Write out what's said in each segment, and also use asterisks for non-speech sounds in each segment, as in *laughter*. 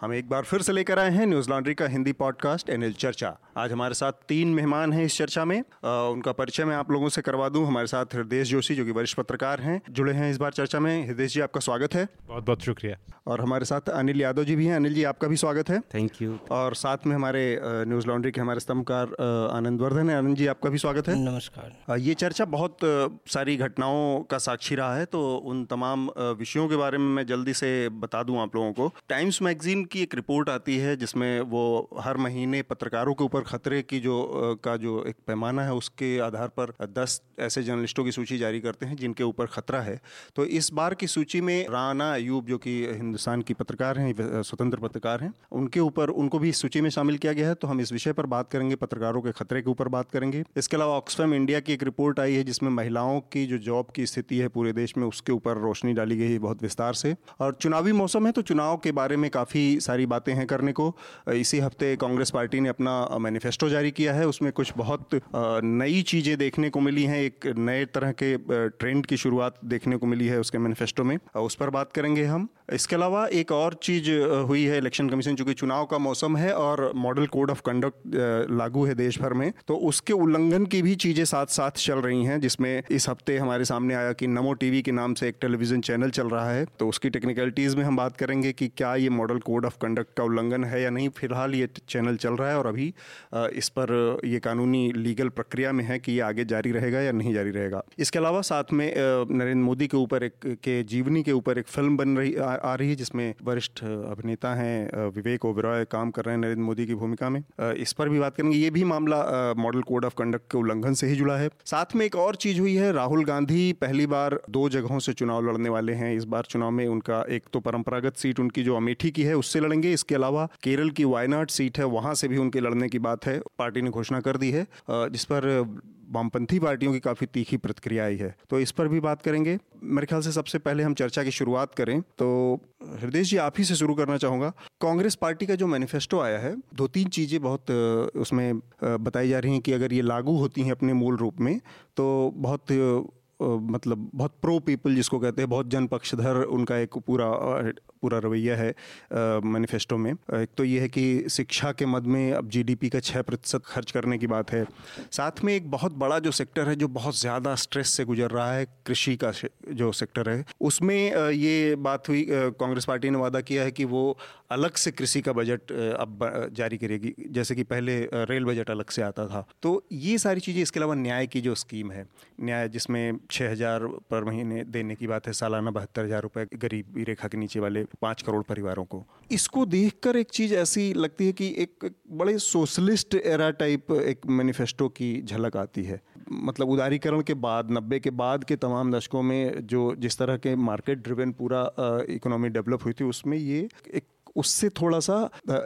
हम एक बार फिर से लेकर आए हैं न्यूज़ लॉन्ड्री का हिंदी पॉडकास्ट एनएल चर्चा। आज हमारे साथ तीन मेहमान हैं इस चर्चा में। आ, उनका परिचय मैं आप लोगों से करवा दूँ। हमारे साथ हृदय जोशी जो कि वरिष्ठ पत्रकार हैं जुड़े हैं इस बार चर्चा में। हृदय जी आपका स्वागत है। बहुत बहुत शुक्रिया। और हमारे साथ अनिल यादव जी भी हैं। अनिल जी आपका भी स्वागत है। थैंक यू और साथ में हमारे न्यूज़ लॉन्ड्री के हमारे स्तंभकार आनंद वर्धन है। आनंद जी आपका भी स्वागत है। नमस्कार। ये चर्चा बहुत सारी घटनाओं का साक्षी रहा है तो उन तमाम विषयों के बारे में मैं जल्दी से बता दूँ आप लोगों को। टाइम्स मैगजीन की एक रिपोर्ट आती है जिसमें वो हर महीने पत्रकारों के ऊपर खतरे की जो का जो एक पैमाना है उसके आधार पर दस ऐसे जर्नलिस्टों की सूची जारी करते हैं जिनके ऊपर खतरा है। तो इस बार की सूची में राना अयूब जो कि हिंदुस्तान की पत्रकार हैं स्वतंत्र पत्रकार हैं, उनके ऊपर, उनको भी इस सूची में शामिल किया गया है। तो हम इस विषय पर बात करेंगे, पत्रकारों के खतरे के ऊपर बात करेंगे। इसके अलावा ऑक्सफैम इंडिया की एक रिपोर्ट आई है जिसमें महिलाओं की जो जॉब की स्थिति है पूरे देश में उसके ऊपर रोशनी डाली गई है बहुत विस्तार से। और चुनावी मौसम है तो चुनाव के बारे में काफ़ी सारी बातें हैं करने को। इसी हफ़्ते कांग्रेस पार्टी ने अपना मैनिफेस्टो जारी किया है। उसमें कुछ बहुत नई चीज़ें देखने को मिली हैं। एक नए तरह के ट्रेंड की शुरुआत देखने को मिली है उसके मैनिफेस्टो में। उस पर बात करेंगे हम। इसके अलावा एक और चीज़ हुई है इलेक्शन कमीशन, चूँकि चुनाव का मौसम है और मॉडल कोड ऑफ़ कंडक्ट लागू है देश भर में तो उसके उल्लंघन की भी चीज़ें साथ साथ चल रही हैं, जिसमें इस हफ़्ते हमारे सामने आया कि नमो टीवी के नाम से एक टेलीविज़न चैनल चल रहा है। तो उसकी टेक्निकलिटीज़ में हम बात करेंगे कि क्या ये मॉडल कोड ऑफ़ कंडक्ट का उल्लंघन है या नहीं फ़िलहाल ये चैनल चल रहा है और अभी इस पर ये कानूनी लीगल प्रक्रिया में है कि ये आगे जारी रहेगा या नहीं जारी रहेगा। इसके अलावा साथ में नरेंद्र मोदी के ऊपर एक के जीवनी के ऊपर एक फ़िल्म बन रही आ, आ रही है जिसमें वरिष्ठ अभिनेता हैं विवेक ओबेरॉय काम कर रहे हैं नरेंद्र मोदी की भूमिका में। इस पर भी बात करेंगे। ये भी मामला मॉडल कोड ऑफ़ कंडक्ट के उल्लंघन से ही जुड़ा है। साथ में एक और चीज़ हुई है राहुल गांधी पहली बार दो जगहों से चुनाव लड़ने वाले हैं। इस बार चुनाव में उनका एक तो परंपरागत सीट उनकी जो अमेठी की है उससे लड़ेंगे। इसके अलावा केरल की वायनाड सीट है, वहाँ से भी उनके लड़ने की बात है। पार्टी ने घोषणा कर दी है जिस पर वामपंथी पार्टियों की काफ़ी तीखी प्रतिक्रिया आई है। तो इस पर भी बात करेंगे। मेरे ख्याल से सबसे पहले हम चर्चा की शुरुआत करें। तो हृदय जी, आप ही से शुरू करना चाहूँगा। कांग्रेस पार्टी का जो मैनिफेस्टो आया है, दो तीन चीज़ें बहुत उसमें बताई जा रही हैं कि अगर ये लागू होती हैं अपने मूल रूप में तो बहुत मतलब बहुत प्रो पीपल जिसको कहते हैं, बहुत जन पक्षधर उनका एक पूरा पूरा रवैया है मैनिफेस्टो में। एक तो ये है कि शिक्षा के मद में अब जीडीपी का छः प्रतिशत खर्च करने की बात है। साथ में एक बहुत बड़ा जो सेक्टर है, जो बहुत ज़्यादा स्ट्रेस से गुजर रहा है, कृषि का जो सेक्टर है, उसमें ये बात हुई कांग्रेस पार्टी ने वादा किया है कि वो अलग से कृषि का बजट अब जारी करेगी, जैसे कि पहले रेल बजट अलग से आता था। तो ये सारी चीज़ें इसके अलावा न्याय की जो स्कीम है, न्याय जिसमें छः हज़ार पर महीने देने की बात है, सालाना बहत्तर हज़ार रुपये गरीबी रेखा के नीचे वाले पाँच करोड़ परिवारों को। इसको देखकर एक चीज़ ऐसी लगती है कि एक बड़े सोशलिस्ट एरा टाइप एक मैनिफेस्टो की झलक आती है। मतलब उदारीकरण के बाद, नब्बे के बाद के तमाम दशकों में जो जिस तरह के मार्केट ड्रिवेन पूरा इकोनॉमी डेवलप हुई थी, उसमें ये एक उससे थोड़ा सा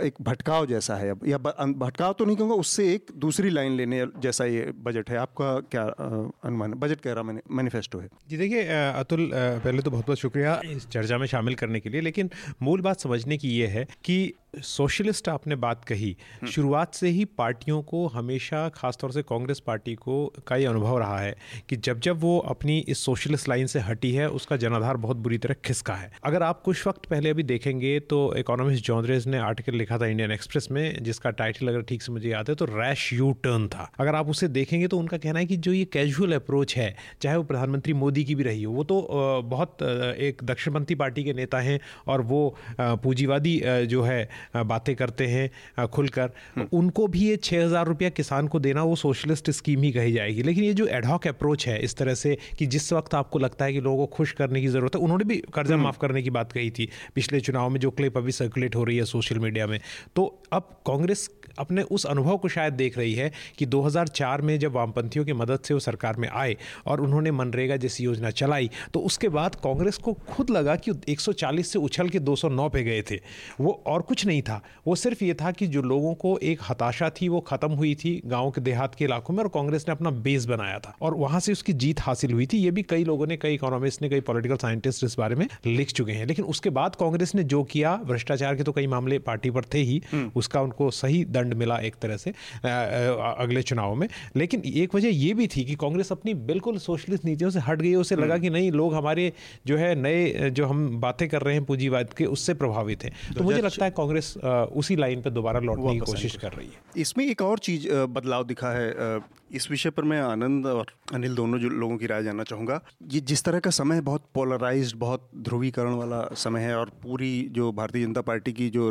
एक भटकाव जैसा है। अब या भटकाव तो नहीं कहूँगा उससे एक दूसरी लाइन लेने जैसा ये बजट है। आपका क्या अनुमान बजट कह रहा मैंने मैनिफेस्टो है। जी देखिए अतुल पहले तो बहुत बहुत शुक्रिया इस चर्चा में शामिल करने के लिए लेकिन मूल बात समझने की ये है कि सोशलिस्ट आपने बात कही हम्म। शुरुआत से ही पार्टियों को हमेशा खासतौर से कांग्रेस पार्टी को का ये अनुभव रहा है कि जब जब वो अपनी इस सोशलिस्ट लाइन से हटी है उसका जनाधार बहुत बुरी तरह खिसका है। अगर आप कुछ वक्त पहले अभी देखेंगे तो इकोनॉमिस्ट जॉनरेज ने आर्टिकल लिखा था इंडियन एक्सप्रेस में जिसका टाइटल अगर ठीक से मुझे याद है तो रैश यू टर्न था अगर आप उसे देखेंगे तो उनका कहना है कि जो ये कैजुअल अप्रोच है चाहे वो प्रधानमंत्री मोदी की भी रही हो वो तो बहुत एक दक्षिणपंथी पार्टी के नेता हैं और वो पूंजीवादी जो है बातें करते हैं खुलकर हम्म। उनको भी ये छः हज़ार रुपया किसान को देना वो सोशलिस्ट स्कीम ही कही जाएगी लेकिन ये जो एडहॉक अप्रोच है इस तरह से कि जिस वक्त आपको लगता है कि लोगों को खुश करने की ज़रूरत है उन्होंने भी कर्जा हम्म। माफ़ करने की बात कही थी पिछले चुनाव में जो क्लिप अभी सर्कुलेट हो रही है सोशल मीडिया में। तो अब कांग्रेस अपने उस अनुभव को शायद देख रही है कि 2004 में जब वामपंथियों की मदद से वो सरकार में आए और उन्होंने मनरेगा जैसी योजना चलाई तो उसके बाद कांग्रेस को खुद लगा कि 140 से उछल के 209 पे गए थे। वो और कुछ नहीं था। वो सिर्फ़ ये था कि जो लोगों को एक हताशा थी वो ख़त्म हुई थी गाँव के देहात के इलाकों में और कांग्रेस ने अपना बेस बनाया था और वहाँ से उसकी जीत हासिल हुई थी। ये भी कई लोगों ने कई इकोनॉमिस्ट ने कई पॉलिटिकल साइंटिस्ट इस बारे में लिख चुके हैं। लेकिन उसके बाद कांग्रेस ने जो किया भ्रष्टाचार के तो कई मामले पार्टी पर थे ही हम्म। उसका उनको सही दंड मिला एक तरह से अगले चुनाव में। लेकिन एक वजह ये भी थी कि कांग्रेस अपनी बिल्कुल सोशलिस्ट नीतियों से हट गई उसे लगा हम्म। कि नहीं लोग हमारे जो है नए जो हम बातें कर रहे हैं पूंजीवाद के उससे प्रभावित हैं। तो मुझे लगता है कांग्रेस उसी लाइन पर दोबारा लौटने की कोशिश कर रही है। इसमें एक और चीज़ बदलाव दिखा है। इस विषय पर मैं आनंद और अनिल दोनों जो लोगों की राय जानना चाहूँगा। ये जिस तरह का समय बहुत पोलराइज्ड बहुत ध्रुवीकरण वाला समय है और पूरी जो भारतीय जनता पार्टी की जो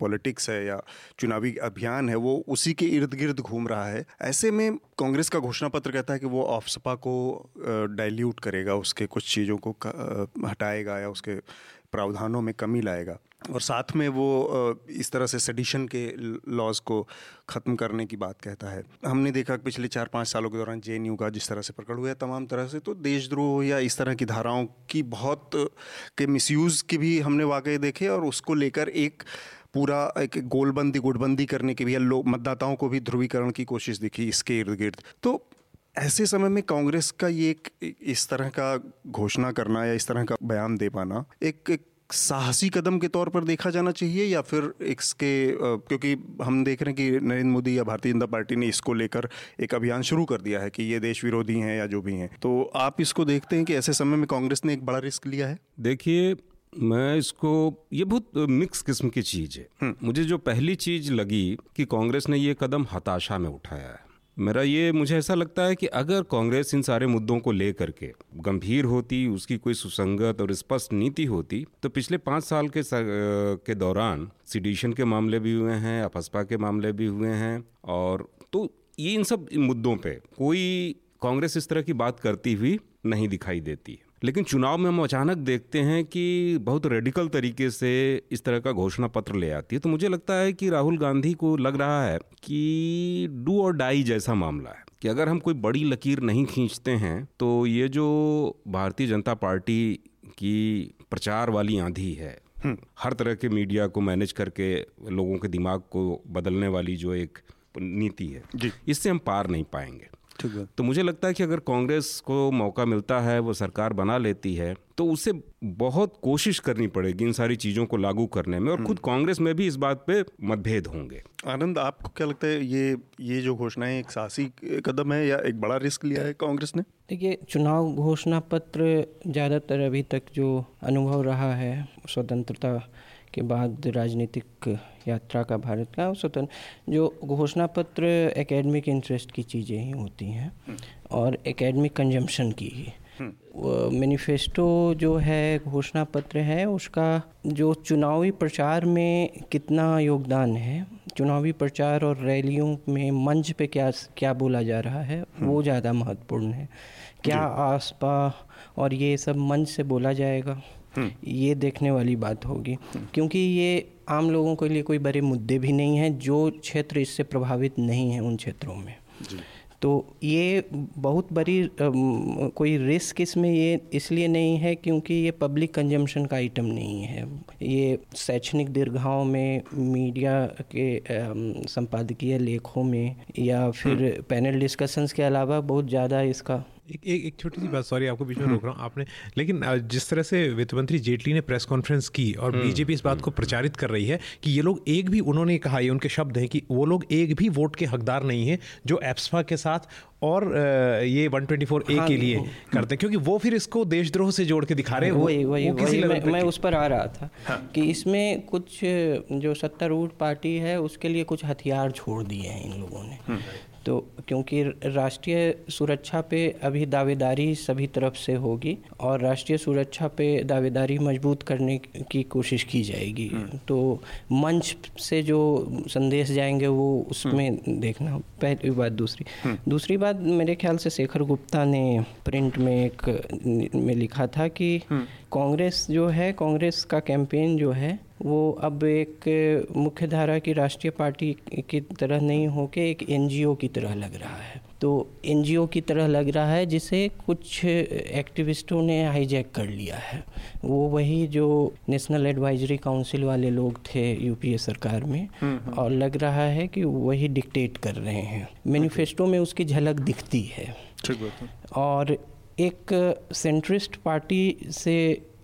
पॉलिटिक्स है या चुनावी अभियान है, वो उसी के इर्द गिर्द घूम रहा है। ऐसे में कांग्रेस का घोषणा पत्र कहता है कि वो ऑफसपा को डाइल्यूट करेगा, उसके कुछ चीज़ों को हटाएगा या उसके प्रावधानों में कमी लाएगा। और साथ में वो इस तरह से सडिशन के लॉज को ख़त्म करने की बात कहता है। हमने देखा पिछले चार पाँच सालों के दौरान जेएनयू का जिस तरह से प्रकट हुआ है तमाम तरह से तो देशद्रोह या इस तरह की धाराओं की बहुत के मिसयूज़ की भी हमने वाकई देखे और उसको लेकर एक पूरा एक गोलबंदी गुटबंदी करने की भी लोग मतदाताओं को भी ध्रुवीकरण की कोशिश दिखी इसके इर्द गिर्द। तो ऐसे समय में कांग्रेस का ये एक इस तरह का घोषणा करना या इस तरह का बयान दे पाना एक, एक साहसी कदम के तौर पर देखा जाना चाहिए या फिर इसके क्योंकि हम देख रहे हैं कि नरेंद्र मोदी या भारतीय जनता पार्टी ने इसको लेकर एक अभियान शुरू कर दिया है कि ये देश विरोधी हैं या जो भी हैं। तो आप इसको देखते हैं कि ऐसे समय में कांग्रेस ने एक बड़ा रिस्क लिया है? देखिए मैं इसको ये बहुत मिक्स किस्म की चीज़ है। हम्म। मुझे जो पहली चीज़ लगी कि कांग्रेस ने ये कदम हताशा में उठाया है। मेरा ये मुझे ऐसा लगता है कि अगर कांग्रेस इन सारे मुद्दों को लेकर के गंभीर होती उसकी कोई सुसंगत और स्पष्ट नीति होती तो पिछले पाँच साल के के दौरान सिडिशन के मामले भी हुए हैं अपसपा के मामले भी हुए हैं और तो ये इन सब मुद्दों पे कोई कांग्रेस इस तरह की बात करती हुई नहीं दिखाई देती। लेकिन चुनाव में हम अचानक देखते हैं कि बहुत रेडिकल तरीके से इस तरह का घोषणा पत्र ले आती है। तो मुझे लगता है कि राहुल गांधी को लग रहा है कि डू और डाई जैसा मामला है कि अगर हम कोई बड़ी लकीर नहीं खींचते हैं तो ये जो भारतीय जनता पार्टी की प्रचार वाली आंधी है हम्म। हर तरह के मीडिया को मैनेज करके लोगों के दिमाग को बदलने वाली जो एक नीति है इससे हम पार नहीं पाएँगे। तो मुझे लगता है कि अगर कांग्रेस को मौका मिलता है वो सरकार बना लेती है तो उसे बहुत कोशिश करनी पड़ेगी इन सारी चीज़ों को लागू करने में और खुद हम्म। कांग्रेस में भी इस बात पे मतभेद होंगे। आनंद आपको क्या लगता है ये ये जो घोषणा है एक साहसी कदम है या एक बड़ा रिस्क लिया है कांग्रेस ने? देखिए चुनाव घोषणा पत्र ज़्यादातर अभी तक जो अनुभव रहा है स्वतंत्रता के बाद राजनीतिक यात्रा का भारत का स्वतंत्र जो घोषणा पत्र एकेडमिक इंटरेस्ट की चीज़ें ही होती हैं और एकेडमिक कंजम्पशन की ही। मैनिफेस्टो जो है घोषणा पत्र है उसका जो चुनावी प्रचार में कितना योगदान है चुनावी प्रचार और रैलियों में मंच पे क्या क्या बोला जा रहा है वो ज़्यादा महत्वपूर्ण है। क्या आसपा और ये सब मंच से बोला जाएगा? ये देखने वाली बात होगी। क्योंकि ये आम लोगों के लिए कोई बड़े मुद्दे भी नहीं हैं जो क्षेत्र इससे प्रभावित नहीं हैं उन क्षेत्रों में। तो ये बहुत बड़ी कोई रिस्क इसमें ये इसलिए नहीं है क्योंकि ये पब्लिक कंजम्पशन का आइटम नहीं है। ये शैक्षणिक दीर्घाओं में मीडिया के संपादकीय लेखों में या फिर पैनल डिस्कशंस के अलावा बहुत ज़्यादा इसका एक एक, एक छोटी सी बात सॉरी आपको बीच में रोक रहा हूँ। आपने लेकिन जिस तरह से वित्त मंत्री जेटली ने प्रेस कॉन्फ्रेंस की और बीजेपी हम्म। इस बात को प्रचारित कर रही है कि ये लोग एक भी उन्होंने कहा ये उनके शब्द हैं कि वो लोग एक भी वोट के हकदार नहीं है जो एप्सफा के साथ और ये 124 ए हाँ, के लिए करते हैं। क्योंकि वो फिर इसको देशद्रोह से जोड़ के दिखा रहे हैं। वही वही वही। मैं, मैं उस पर आ रहा था हाँ। कि इसमें कुछ जो सत्तारूढ़ पार्टी है उसके लिए कुछ हथियार छोड़ दिए हैं इन लोगों ने। हम्म। तो क्योंकि राष्ट्रीय सुरक्षा पे अभी दावेदारी सभी तरफ़ से होगी और राष्ट्रीय सुरक्षा पे दावेदारी मज़बूत करने की कोशिश की जाएगी हम्म। तो मंच से जो संदेश जाएँगे वो उसमें हम्म। देखना पहली बात दूसरी हम्म। दूसरी बात मेरे ख्याल से शेखर गुप्ता ने प्रिंट में एक में लिखा था कि कांग्रेस जो है कांग्रेस का कैंपेन जो है वो अब एक मुख्य धारा की राष्ट्रीय पार्टी की तरह नहीं होके एक एनजीओ की तरह लग रहा है। तो एनजीओ की तरह लग रहा है जिसे कुछ एक्टिविस्टों ने हाईजैक कर लिया है। वो वही जो नेशनल एडवाइजरी काउंसिल वाले लोग थे यूपीए सरकार में हम्म, हम्म। और लग रहा है कि वही डिक्टेट कर रहे हैं। मैनिफेस्टो में उसकी झलक दिखती है। और एक सेंट्रिस्ट पार्टी से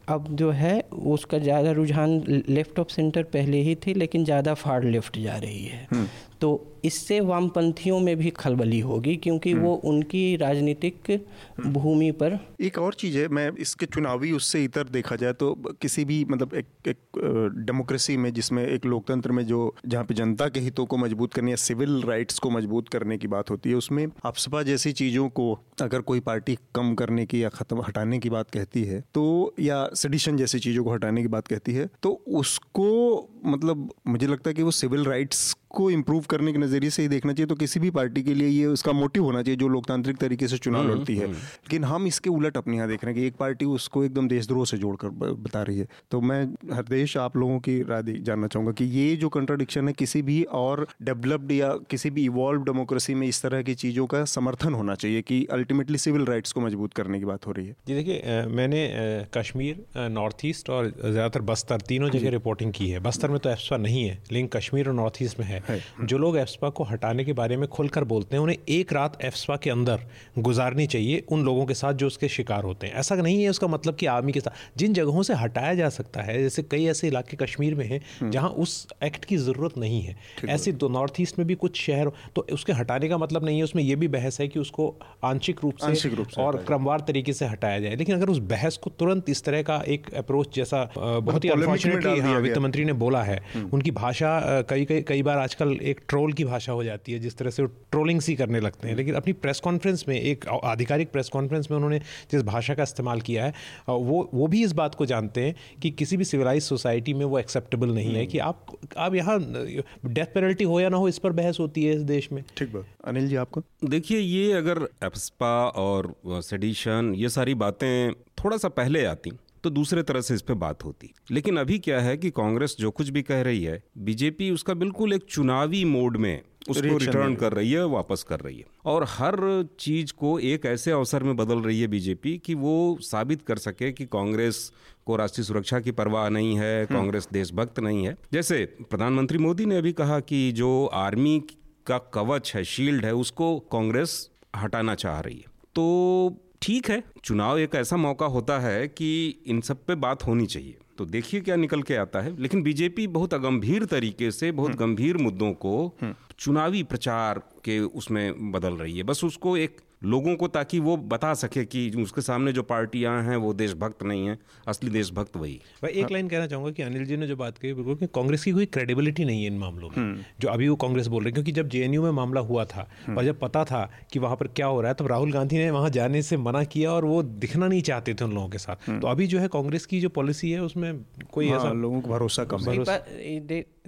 अब जो है, उसका ज़्यादा रुझान लेफ़्ट ऑफ़ सेंटर पहले ही थी, लेकिन ज़्यादा फार लेफ़्ट जा रही है हम्म। तो इससे वामपंथियों में भी खलबली होगी क्योंकि वो उनकी राजनीतिक भूमि पर एक और चीज़ है मैं इसके चुनावी उससे इतर देखा जाए तो किसी भी मतलब एक एक डेमोक्रेसी में जिसमें एक लोकतंत्र में जो जहाँ पे जनता के हितों को मज़बूत करने या सिविल राइट्स को मज़बूत करने की बात होती है उसमें आपसपा जैसी चीज़ों को अगर कोई पार्टी कम करने की या ख़त्म हटाने की बात कहती है तो या सडिशन जैसी चीज़ों को हटाने की बात कहती है तो उसको मतलब मुझे लगता है कि वो सिविल राइट्स को इम्प्रूव करने के नज़रिए से ही देखना चाहिए तो किसी भी पार्टी के लिए ये उसका मोटिव होना चाहिए जो लोकतांत्रिक तरीके से चुनाव हम्म, लड़ती है। हम्म। लेकिन हम इसके उलट अपने यहाँ देख रहे हैं कि एक पार्टी उसको एकदम देशद्रोह से जोड़कर बता रही है। तो मैं हर देश आप लोगों की राय जानना चाहूँगा कि ये जो कंट्राडिक्शन है किसी भी और डेवलप्ड या किसी भी इवॉल्व डेमोक्रेसी में इस तरह की चीज़ों का समर्थन होना चाहिए कि अल्टीमेटली सिविल राइट्स को मज़बूत करने की बात हो रही है। जी देखिए मैंने कश्मीर नॉर्थ ईस्ट और ज़्यादातर बस्तर तीनों जगह रिपोर्टिंग की है। बस्तर में तो एफसा नहीं है लेकिन कश्मीर और नॉर्थ ईस्ट में है। जो लोग एफ्सपा को हटाने के बारे में खुलकर बोलते हैं उन्हें एक रात एफ्सपा के अंदर गुजारनी चाहिए उन लोगों के साथ जो उसके शिकार होते हैं। ऐसा नहीं है उसका मतलब कि आर्मी के साथ जिन जगहों से हटाया जा सकता है जैसे कई ऐसे इलाके कश्मीर में हैं हम्म। जहाँ उस एक्ट की ज़रूरत नहीं है। ऐसे दो नॉर्थ ईस्ट में भी कुछ शहर तो उसके हटाने का मतलब नहीं है उसमें यह भी बहस है कि उसको आंशिक रूप से, रूप से और क्रमवार तरीके से हटाया जाए। लेकिन अगर उस बहस को तुरंत इस तरह का एक अप्रोच जैसा बहुत ही अनफॉर्चुनेटली हाँ वित्त मंत्री ने बोला है हम्म। उनकी भाषा कई कई कई बार आजकल एक ट्रोल की भाषा हो जाती है जिस तरह से वो ट्रोलिंग सी करने लगते हैं। लेकिन अपनी प्रेस कॉन्फ्रेंस में एक आधिकारिक प्रेस कॉन्फ्रेंस में उन्होंने जिस भाषा का इस्तेमाल किया है वो वो भी इस बात को जानते हैं कि किसी भी सिविलाइज सोसाइटी में वो एक्सेप्टेबल नहीं है कि आप आप यहाँ डेथ पेनल्टी हो या ना हो इस पर बहस होती है इस देश में। ठीक बात। अनिल जी आपको? देखिए ये अगर एप्सपा और सेडिशन ये सारी बातें थोड़ा सा पहले आती तो दूसरे तरह से इस पर बात होती। लेकिन अभी क्या है कि कांग्रेस जो कुछ भी कह रही है बीजेपी उसका बिल्कुल एक चुनावी मोड में उसको रिटर्न कर रही है वापस कर रही है। और हर चीज़ को एक ऐसे अवसर में बदल रही है बीजेपी कि वो साबित कर सके कि कांग्रेस को राष्ट्रीय सुरक्षा की परवाह नहीं है हम्म। कांग्रेस देशभक्त नहीं है। जैसे प्रधानमंत्री मोदी ने अभी कहा कि जो आर्मी का कवच है शील्ड है उसको कांग्रेस हटाना चाह रही है। तो ठीक है चुनाव एक ऐसा मौका होता है कि इन सब पे बात होनी चाहिए तो देखिए क्या निकल के आता है लेकिन बीजेपी बहुत अगंभीर तरीके से बहुत हम्म। गंभीर मुद्दों को हम्म। चुनावी प्रचार के उसमें बदल रही है बस उसको एक लोगों को ताकि वो बता सके कि उसके सामने जो पार्टियाँ हैं वो देशभक्त नहीं है असली देशभक्त वही भाई एक लाइन कहना चाहूँगा कि अनिल जी ने जो बात कही बिल्कुल कि कांग्रेस की कोई क्रेडिबिलिटी नहीं है इन मामलों में हम्म। जो अभी वो कांग्रेस बोल रहे हैं क्योंकि जब जेएनयू में मामला हुआ था हम्म। और जब पता था कि वहाँ पर क्या हो रहा है तब राहुल गांधी ने वहाँ जाने से मना किया और वो दिखना नहीं चाहते थे उन लोगों के साथ हम्म। तो अभी जो है कांग्रेस की जो पॉलिसी है उसमें कोई हाँ, ऐसा लोगों को भरोसा कम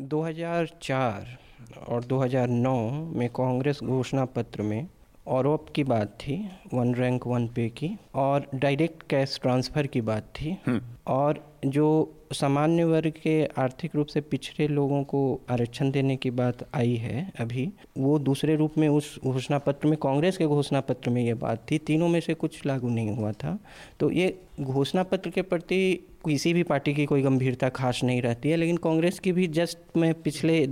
दो हज़ार चार और 2009 में कांग्रेस घोषणा पत्र में औरप की बात थी वन रैंक वन पे की और डायरेक्ट कैश ट्रांसफ़र की बात थी हम्म। और जो सामान्य वर्ग के आर्थिक रूप से पिछड़े लोगों को आरक्षण देने की बात आई है अभी। वो दूसरे रूप में उस घोषणा पत्र में कांग्रेस के घोषणा पत्र में ये बात थी। तीनों में से कुछ लागू नहीं हुआ था। तो ये घोषणा पत्र के प्रति किसी भी पार्टी की कोई गंभीरता खास नहीं रहती है लेकिन कांग्रेस की भी जस्ट मैं पिछले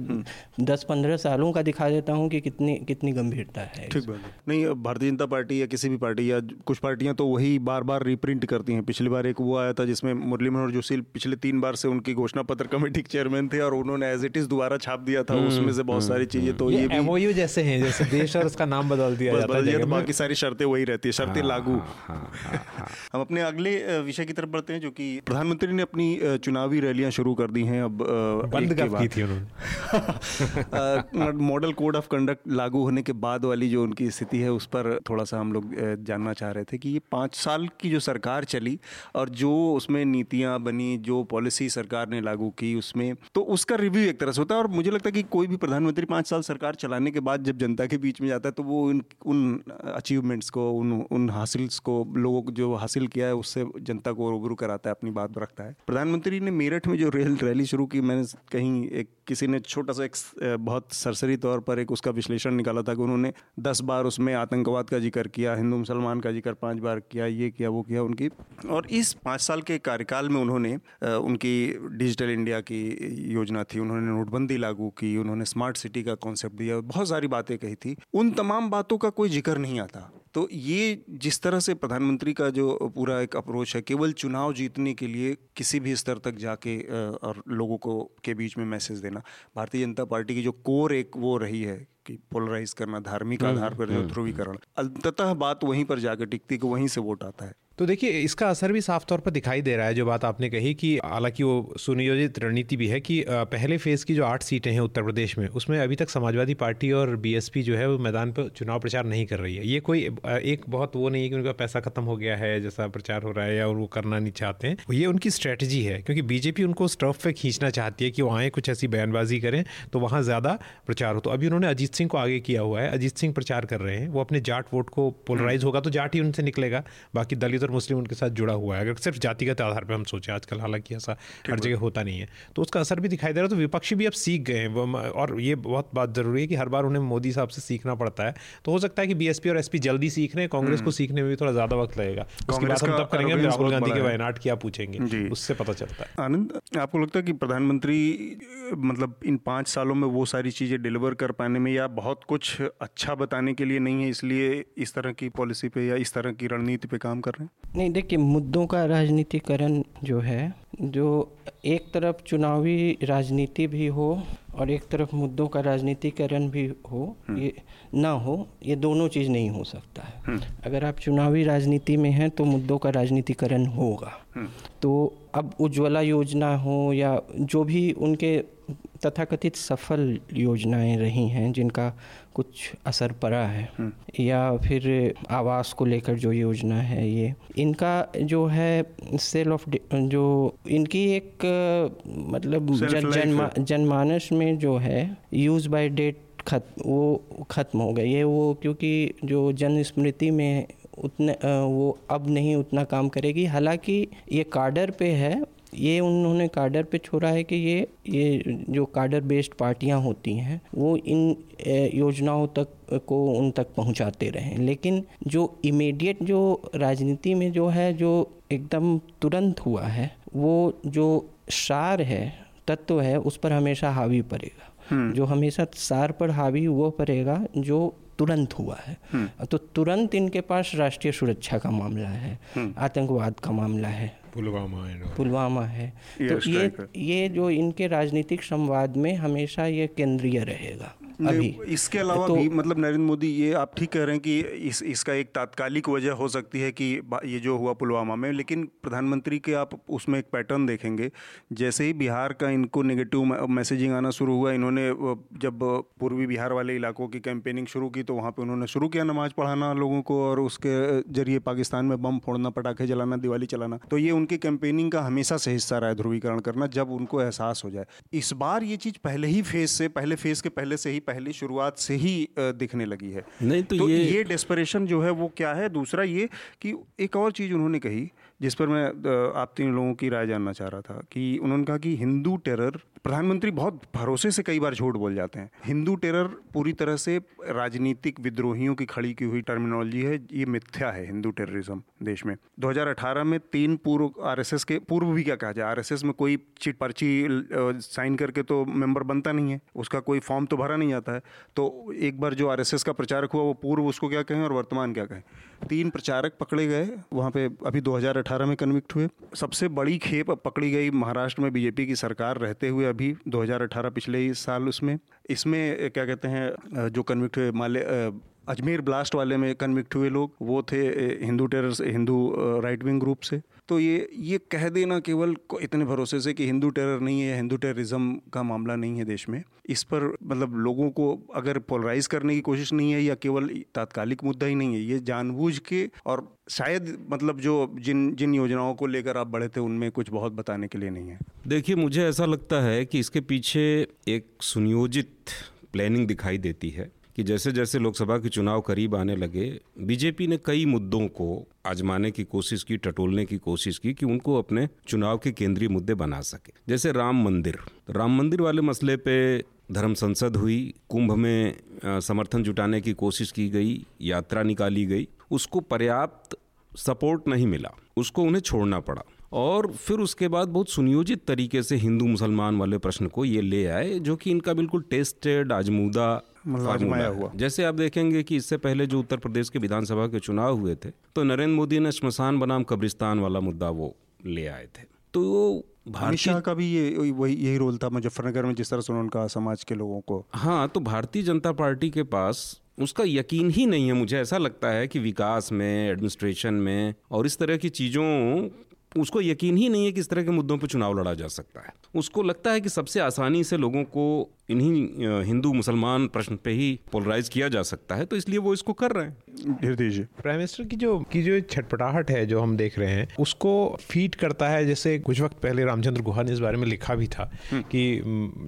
दस पंद्रह सालों का दिखा देता हूँ कि कितनी कितनी गंभीरता है ठीक बात नहीं भारतीय जनता पार्टी या किसी भी पार्टी या कुछ पार्टियाँ तो वही बार बार रिप्रिंट करती हैं। पिछली बार एक वो आया था जिसमें मुरली मनोहर जोशी पिछले तीन बार से उनकी घोषणा पत्र कमेटी के चेयरमैन थे और उन्होंने एज इट इज़ दोबारा छाप दिया था हम्म, उसमें से बहुत हम्म, सारी चीज़ें तो ये भी जैसे हैं जैसे *laughs* देश और उसका नाम बदल दिया जाता है तो बाकी सारी शर्तें वही रहती है शर्तें हाँ, लागू। हाँ, हाँ, हम अपने अगले विषय की तरफ़ बढ़ते हैं जो कि प्रधानमंत्री ने अपनी चुनावी रैलियाँ शुरू कर दी हैं अब बंद कब की थी उन्होंने। मॉडल कोड ऑफ़ कंडक्ट लागू होने के बाद वाली जो उनकी स्थिति है उस पर थोड़ा सा हम लोग जानना चाह रहे थे कि ये पाँच साल की जो सरकार चली और जो उसमें नीतियाँ बनी जो पॉलिसी सरकार ने लागू की उसमें। तो उसका रिव्यू एक तरह से होता है और मुझे लगता है कि कोई भी प्रधानमंत्री पाँच साल सरकार चलाने के बाद जब जनता के बीच में जाता है तो वो उन उन अचीवमेंट्स को, उन उन हासिल्स को, लोगों को जो हासिल किया है, उससे जनता को रूबरू कराता है, अपनी बात रखता है। प्रधानमंत्री ने मेरठ में जो रेल, रैली शुरू की, मैंने कहीं एक किसी ने छोटा सा एक बहुत सरसरी तौर पर एक उसका विश्लेषण निकाला था कि उन्होंने दस बार उसमें आतंकवाद का ज़िक्र किया, हिंदू मुसलमान का ज़िक्र पाँच बार किया, ये किया, वो किया उनकी। और इस पाँच साल के कार्यकाल में उन्होंने उनकी डिजिटल इंडिया की योजना थी, उन्होंने नोटबंदी लागू की, उन्होंने स्मार्ट सिटी का कॉन्सेप्ट दिया, बहुत सारी बातें कही थी। उन तमाम बातों का कोई ज़िक्र नहीं आता। तो ये जिस तरह से प्रधानमंत्री का जो पूरा एक अप्रोच है केवल चुनाव जीतने के लिए किसी भी स्तर तक जाके और लोगों को के बीच में मैसेज देना। भारतीय जनता पार्टी की जो कोर एक वो रही है कि पोलराइज करना धार्मिक हम्म, आधार पर जो हम्म, ध्रुवीकरण। अंततः बात वहीं पर जाकर टिकती कि वहीं से वोट आता है। तो देखिए इसका असर भी साफ़ तौर पर दिखाई दे रहा है जो बात आपने कही कि हालाँकि वो सुनियोजित रणनीति भी है कि पहले फ़ेज़ की जो आठ सीटें हैं उत्तर प्रदेश में उसमें अभी तक समाजवादी पार्टी और बीएसपी जो है वो मैदान पर चुनाव प्रचार नहीं कर रही है। ये कोई एक बहुत वो नहीं है कि उनका पैसा खत्म हो गया है जैसा प्रचार हो रहा है या वो करना नहीं चाहते हैं। ये उनकी स्ट्रैटेजी है क्योंकि बीजेपी उनको स्टफ़ पे खींचना चाहती है कि वो आए कुछ ऐसी बयानबाजी करें तो वहाँ ज़्यादा प्रचार हो। तो अभी उन्होंने अजीत सिंह को आगे किया हुआ है अजीत सिंह प्रचार कर रहे हैं वो अपने जाट वोट को पोलराइज होगा तो जाट ही उनसे निकलेगा बाकी दलित और मुस्लिम उनके साथ जुड़ा हुआ है। अगर सिर्फ़ जातिगत आधार पर हम सोचें आजकल हालाँकि ऐसा हर जगह होता नहीं है। तो उसका असर भी दिखाई दे रहा है। तो विपक्षी भी अब सीख गए हैं। और ये बहुत बात ज़रूरी है कि हर बार उन्हें मोदी साहब से सीखना पड़ता है। तो हो सकता है कि बीएसपी और एसपी जल्दी सीख रहे हैं। कांग्रेस को हम्म। सीखने में भी थोड़ा ज़्यादा वक्त लगेगा। उसके बाद हम तब करेंगे राहुल गांधी के वायनाड क्या पूछेंगे। उससे पता चलता है। आनंद आपको लगता है कि प्रधानमंत्री मतलब इन पाँच सालों में वो सारी चीज़ें डिलीवर कर पाने में या बहुत कुछ अच्छा बताने के लिए नहीं है इसलिए इस तरह की पॉलिसी पे या इस तरह की रणनीति पे काम कर रहे हैं? नहीं देखिए मुद्दों का राजनीतिकरण जो है जो एक तरफ़ चुनावी राजनीति भी हो और एक तरफ़ मुद्दों का राजनीतिकरण भी हो हम्म। ये ना हो ये दोनों चीज़ नहीं हो सकता है हम्म। अगर आप चुनावी राजनीति में हैं तो मुद्दों का राजनीतिकरण होगा हम्म। तो अब उज्ज्वला योजना हो या जो भी उनके तथाकथित सफल योजनाएँ रही हैं जिनका कुछ असर पड़ा है। हम्म। या फिर आवास को लेकर जो योजना है ये। इनका जो है सेल ऑफ़ जो इनकी एक मतलब जन जनमा जनमानस में जो है यूज़ बाय डेट खत वो ख़त्म हो गई है। वो क्योंकि जो जन स्मृति में उतने वो अब नहीं उतना काम करेगी। हालाँकि ये कार्डर पे है ये उन्होंने कार्डर पे छोड़ा है कि ये ये जो कार्डर बेस्ड पार्टियाँ होती हैं वो इन योजनाओं तक को उन तक पहुंचाते रहें लेकिन जो इमीडिएट जो राजनीति में जो है जो एकदम तुरंत हुआ है वो जो सार है तत्व है उस पर हमेशा हावी पड़ेगा हम्म। जो हमेशा सार पर हावी वो पड़ेगा जो तुरंत हुआ है हम्म। तो तुरंत इनके पास राष्ट्रीय सुरक्षा का मामला है हम्म। आतंकवाद का मामला है पुलवामा है पुलवामा है। तो ये ये जो इनके राजनीतिक संवाद में हमेशा ये केंद्रीय रहेगा। अभी। इसके अलावा तो, भी मतलब नरेंद्र मोदी ये आप ठीक कह रहे हैं कि इस इसका एक तात्कालिक वजह हो सकती है कि ये जो हुआ पुलवामा में लेकिन प्रधानमंत्री के आप उसमें एक पैटर्न देखेंगे। जैसे ही बिहार का इनको नेगेटिव मैसेजिंग आना शुरू हुआ इन्होंने जब पूर्वी बिहार वाले इलाकों की कैंपेनिंग शुरू की तो वहाँ पर उन्होंने शुरू किया नमाज़ पढ़ाना लोगों को और उसके ज़रिए पाकिस्तान में बम फोड़ना पटाखे जलाना दिवाली चलाना। तो ये उनकी कैंपेनिंग का हमेशा से हिस्सा रहा है ध्रुवीकरण करना जब उनको एहसास हो जाए। इस बार ये चीज़ पहले ही फ़ेज़ से पहले फ़ेज़ के पहले से ही पहली शुरुआत से ही दिखने लगी है। नहीं तो, तो ये ये डेस्परेशन जो है वो क्या है? दूसरा ये कि एक और चीज़ उन्होंने कही जिस पर मैं आप तीन लोगों की राय जानना चाह रहा था कि उन्होंने कहा कि हिंदू टेरर, प्रधानमंत्री बहुत भरोसे से कई बार झूठ बोल जाते हैं। हिंदू टेरर पूरी तरह से राजनीतिक विद्रोहियों की खड़ी की हुई टर्मिनोलॉजी है, ये मिथ्या है हिंदू टेररिज्म देश में। 2018 में तीन पूर्व आरएसएस के, पूर्व भी क्या कहा जाए, आरएसएस में कोई चिट पर्ची साइन करके तो मेंबर बनता नहीं है, उसका कोई फॉर्म तो भरा नहीं जाता है। तो एक बार जो आरएसएस का प्रचारक हुआ, वो पूर्व उसको क्या कहें और वर्तमान क्या कहें? तीन प्रचारक पकड़े गए, वहाँ पे अभी 2018 में कन्विक्ट हुए। सबसे बड़ी खेप पकड़ी गई महाराष्ट्र में बीजेपी की सरकार रहते हुए अभी 2018 पिछले ही साल उसमें। इसमें, क्या कहते हैं, जो कन्विक्ट हुए माले अजमेर ब्लास्ट वाले में कन्विक्ट हुए लोग, वो थे Hindu terror Hindu right wing group से। तो ये ये कह देना केवल इतने भरोसे से कि हिंदू टेरर नहीं है, हिंदू टेररिज्म का मामला नहीं है देश में। इस पर मतलब लोगों को अगर पोलराइज करने की कोशिश नहीं है, या केवल तात्कालिक मुद्दा ही नहीं है, ये जानबूझ के और शायद मतलब जो जिन जिन योजनाओं को लेकर आप बढ़े थे, उनमें कुछ बहुत बताने के लिए नहीं है। देखिए, मुझे ऐसा लगता है कि इसके पीछे एक सुनियोजित प्लानिंग दिखाई देती है। कि जैसे जैसे लोकसभा के चुनाव करीब आने लगे, बीजेपी ने कई मुद्दों को आजमाने की कोशिश की, टटोलने की कोशिश की कि उनको अपने चुनाव के केंद्रीय मुद्दे बना सके। जैसे राम मंदिर। राम मंदिर वाले मसले पे धर्म संसद हुई, कुंभ में समर्थन जुटाने की कोशिश की गई, यात्रा निकाली गई, उसको पर्याप्त सपोर्ट नहीं मिला। उसको उन्हें छोड़ना पड़ा। और फिर उसके बाद बहुत सुनियोजित तरीके से हिंदू मुसलमान वाले प्रश्न को ये ले आए जो कि इनका बिल्कुल टेस्टेड आजमूदा फार्मूला आजमाया हुआ। जैसे आप देखेंगे कि इससे पहले जो उत्तर प्रदेश के विधानसभा के चुनाव हुए थे तो नरेंद्र मोदी ने श्मशान बनाम कब्रिस्तान वाला मुद्दा वो ले आए थे। तो भारतीय का भी ये वही यही रोल था मुजफ्फरनगर में जिस तरह से उन्होंने कहा समाज के लोगों को। हाँ तो भारतीय जनता पार्टी के पास उसका यकीन ही नहीं है मुझे ऐसा लगता है कि विकास में एडमिनिस्ट्रेशन में और इस तरह की चीज़ों उसको यकीन ही नहीं है कि इस तरह के मुद्दों पर चुनाव लड़ा जा सकता है। उसको लगता है कि सबसे आसानी से लोगों को इन्हीं हिंदू मुसलमान प्रश्न पे ही पोलराइज किया जा सकता है तो इसलिए वो इसको कर रहे हैं। प्राइम मिनिस्टर की जो की जो छटपटाहट है जो हम देख रहे हैं उसको फ़ीड करता है जैसे कुछ वक्त पहले रामचंद्र गुहा ने इस बारे में लिखा भी था कि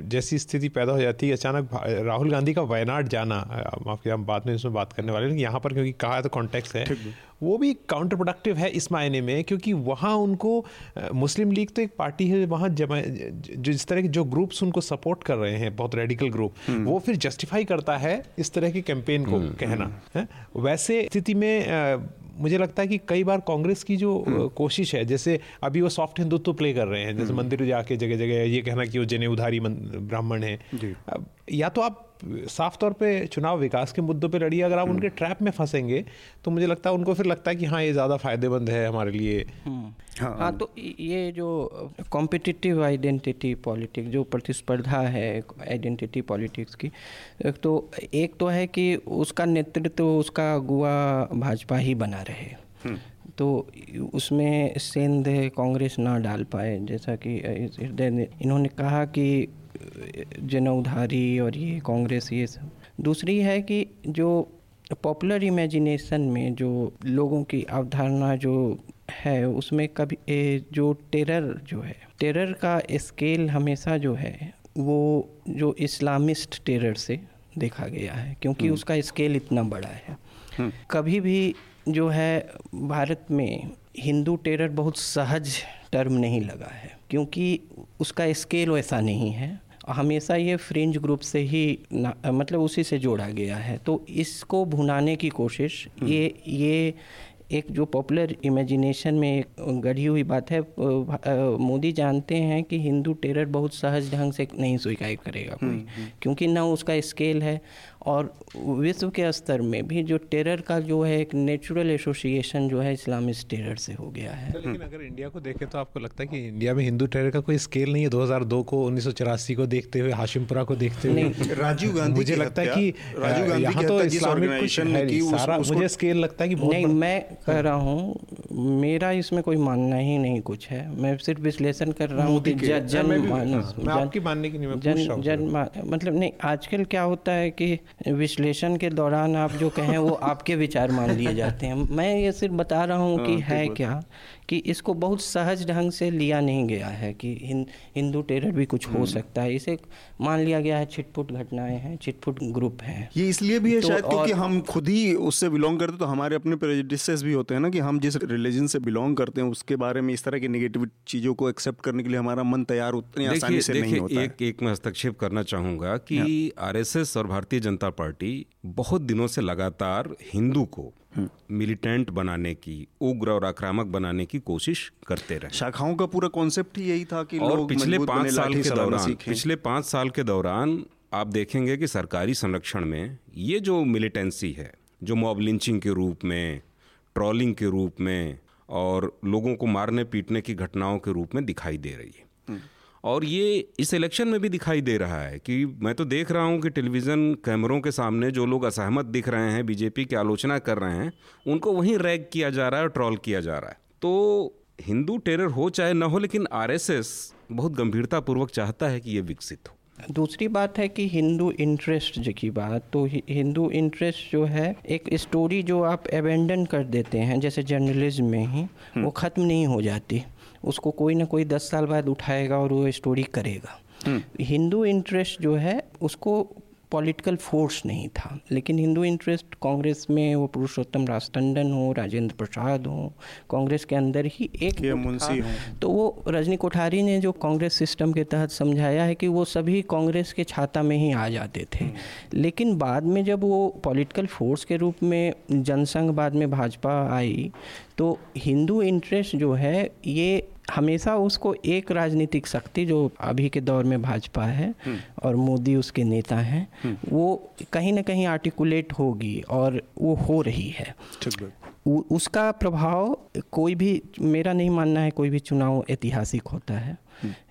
जैसी स्थिति पैदा हो जाती है अचानक राहुल गांधी का वायनाड जाना माफ़ हम बाद में इसमें बात करने वाले हैं लेकिन यहाँ पर क्योंकि कहा है तो कॉन्टेक्स्ट है। वो भी काउंटर प्रोडक्टिव है इस मायने में क्योंकि वहाँ उनको मुस्लिम लीग तो एक पार्टी है वहाँ जमा जिस तरह के जो ग्रुप्स उनको सपोर्ट कर रहे हैं बहुत रेडिकल ग्रुप वो फिर जस्टिफाई करता है इस तरह की कैंपेन को कहना है? वैसे स्थिति में मुझे लगता है कि कई बार कांग्रेस की जो कोशिश है जैसे अभी वो सॉफ्ट हिंदुत्व प्ले कर रहे हैं जैसे मंदिर जाके जगह जगह ये कहना कि वो जने उधारी ब्राह्मण है। या तो आप साफ़ तौर पे चुनाव विकास के मुद्दों पे लड़िए अगर आप उनके ट्रैप में फंसेंगे तो मुझे लगता है उनको फिर लगता है कि हाँ ये ज़्यादा फ़ायदेमंद है हमारे लिए। हाँ। हाँ तो ये जो कॉम्पिटिटिव आइडेंटिटी पॉलिटिक्स जो प्रतिस्पर्धा है आइडेंटिटी पॉलिटिक्स की तो एक तो है कि उसका नेतृत्व उसका अगुआ भाजपा ही बना रहे। तो उसमें सेंध कांग्रेस ना डाल पाए जैसा कि इन्होंने कहा कि जनउधारी और ये कांग्रेस ये सब। दूसरी है कि जो पॉपुलर इमेजिनेशन में जो लोगों की अवधारणा जो है उसमें कभी ए, जो टेरर जो है टेरर का स्केल हमेशा जो है वो जो इस्लामिस्ट टेरर से देखा गया है क्योंकि उसका स्केल इतना बड़ा है। कभी भी जो है भारत में हिंदू टेरर बहुत सहज टर्म नहीं लगा है क्योंकि उसका स्केल वैसा नहीं है। हमेशा ये फ्रिंज ग्रुप से ही मतलब उसी से जोड़ा गया है। तो इसको भुनाने की कोशिश ये ये एक जो पॉपुलर इमेजिनेशन में एक गढ़ी हुई बात है मोदी जानते हैं कि हिंदू टेरर बहुत सहज ढंग से नहीं स्वीकार करेगा कोई क्योंकि ना उसका स्केल है और विश्व के स्तर में भी जो टेरर का जो है एक नेचुरल एसोसिएशन जो है इस्लामिस्ट टेरर से हो गया है। लेकिन अगर इंडिया को देखें तो आपको लगता है कि इंडिया में हिंदू टेरर का कोई स्केल नहीं है? 2002 को 1984 को देखते हुए हाशिमपुरा को देखते हुए *laughs* राजीव गांधी मुझे लगता है कि राजीव गांधी यहाँ तो इस्लामिक है सारा मुझे स्केल लगता है कि नहीं मैं कह रहा हूँ मेरा इसमें कोई मानना ही नहीं कुछ है। मैं सिर्फ़ विश्लेषण कर रहा हूँ कि जन मानस मैं आपकी मानने की नहीं जन जन मतलब नहीं आजकल क्या होता है कि विश्लेषण के दौरान आप जो कहें वो आपके विचार मान लिए जाते हैं। मैं ये सिर्फ़ बता रहा हूँ कि है क्या? कि इसको बहुत सहज ढंग से लिया नहीं गया है कि हिं, हिंदू टेरर भी कुछ हो सकता है। इसे मान लिया गया है छिटपुट घटनाएँ हैं छिटपुट ग्रुप हैं। ये इसलिए भी है तो शायद क्योंकि हम खुद ही उससे बिलोंग करते तो हमारे अपने प्रेजुडिसेस भी होते हैं ना कि हम जिस रिलीजन से बिलोंग करते हैं उसके बारे में इस तरह की नेगेटिव चीज़ों को एक्सेप्ट करने के लिए हमारा मन तैयार उतनी आसानी से नहीं होता है। एक एक मैं हस्तक्षेप करना चाहूँगा कि आरएसएस और भारतीय जनता पार्टी बहुत दिनों से लगातार हिंदू को मिलिटेंट बनाने की उग्र और आक्रामक बनाने की कोशिश करते रहे। शाखाओं का पूरा कॉन्सेप्ट ही यही था कि और लोग पिछले पाँच साल के दौरान पिछले पाँच साल के दौरान आप देखेंगे कि सरकारी संरक्षण में ये जो मिलिटेंसी है जो मॉब लिंचिंग के रूप में ट्रॉलिंग के रूप में और लोगों को मारने पीटने की घटनाओं के रूप में दिखाई दे रही है। और ये इस इलेक्शन में भी दिखाई दे रहा है कि मैं तो देख रहा हूँ कि टेलीविज़न कैमरों के सामने जो लोग असहमत दिख रहे हैं बीजेपी की आलोचना कर रहे हैं उनको वहीं रैग किया जा रहा है और ट्रॉल किया जा रहा है। तो हिंदू टेरर हो चाहे ना हो लेकिन आरएसएस बहुत गंभीरतापूर्वक चाहता है कि ये विकसित हो। दूसरी बात है कि हिंदू इंटरेस्ट जो की बात तो हिंदू इंटरेस्ट जो है एक स्टोरी जो आप एबेंडन कर देते हैं जैसे जर्नलिज्म में ही वो ख़त्म नहीं हो जाती। उसको कोई ना कोई दस साल बाद उठाएगा और वो स्टोरी करेगा। हिंदू इंटरेस्ट जो है उसको पॉलिटिकल फोर्स नहीं था। लेकिन हिंदू इंटरेस्ट कांग्रेस में वो पुरुषोत्तम राज टंडन हो राजेंद्र प्रसाद हो कांग्रेस के अंदर ही एक मुंशी। तो वो रजनी कोठारी ने जो कांग्रेस सिस्टम के तहत समझाया है कि वो सभी कांग्रेस के छाता में ही आ जाते थे। लेकिन बाद में जब वो पॉलिटिकल फोर्स के रूप में जनसंघ बाद में भाजपा आई तो हिंदू इंटरेस्ट जो है ये हमेशा उसको एक राजनीतिक शक्ति जो अभी के दौर में भाजपा है और मोदी उसके नेता हैं वो कहीं ना कहीं आर्टिकुलेट होगी और वो हो रही है। उसका प्रभाव कोई भी मेरा नहीं मानना है कोई भी चुनाव ऐतिहासिक होता है।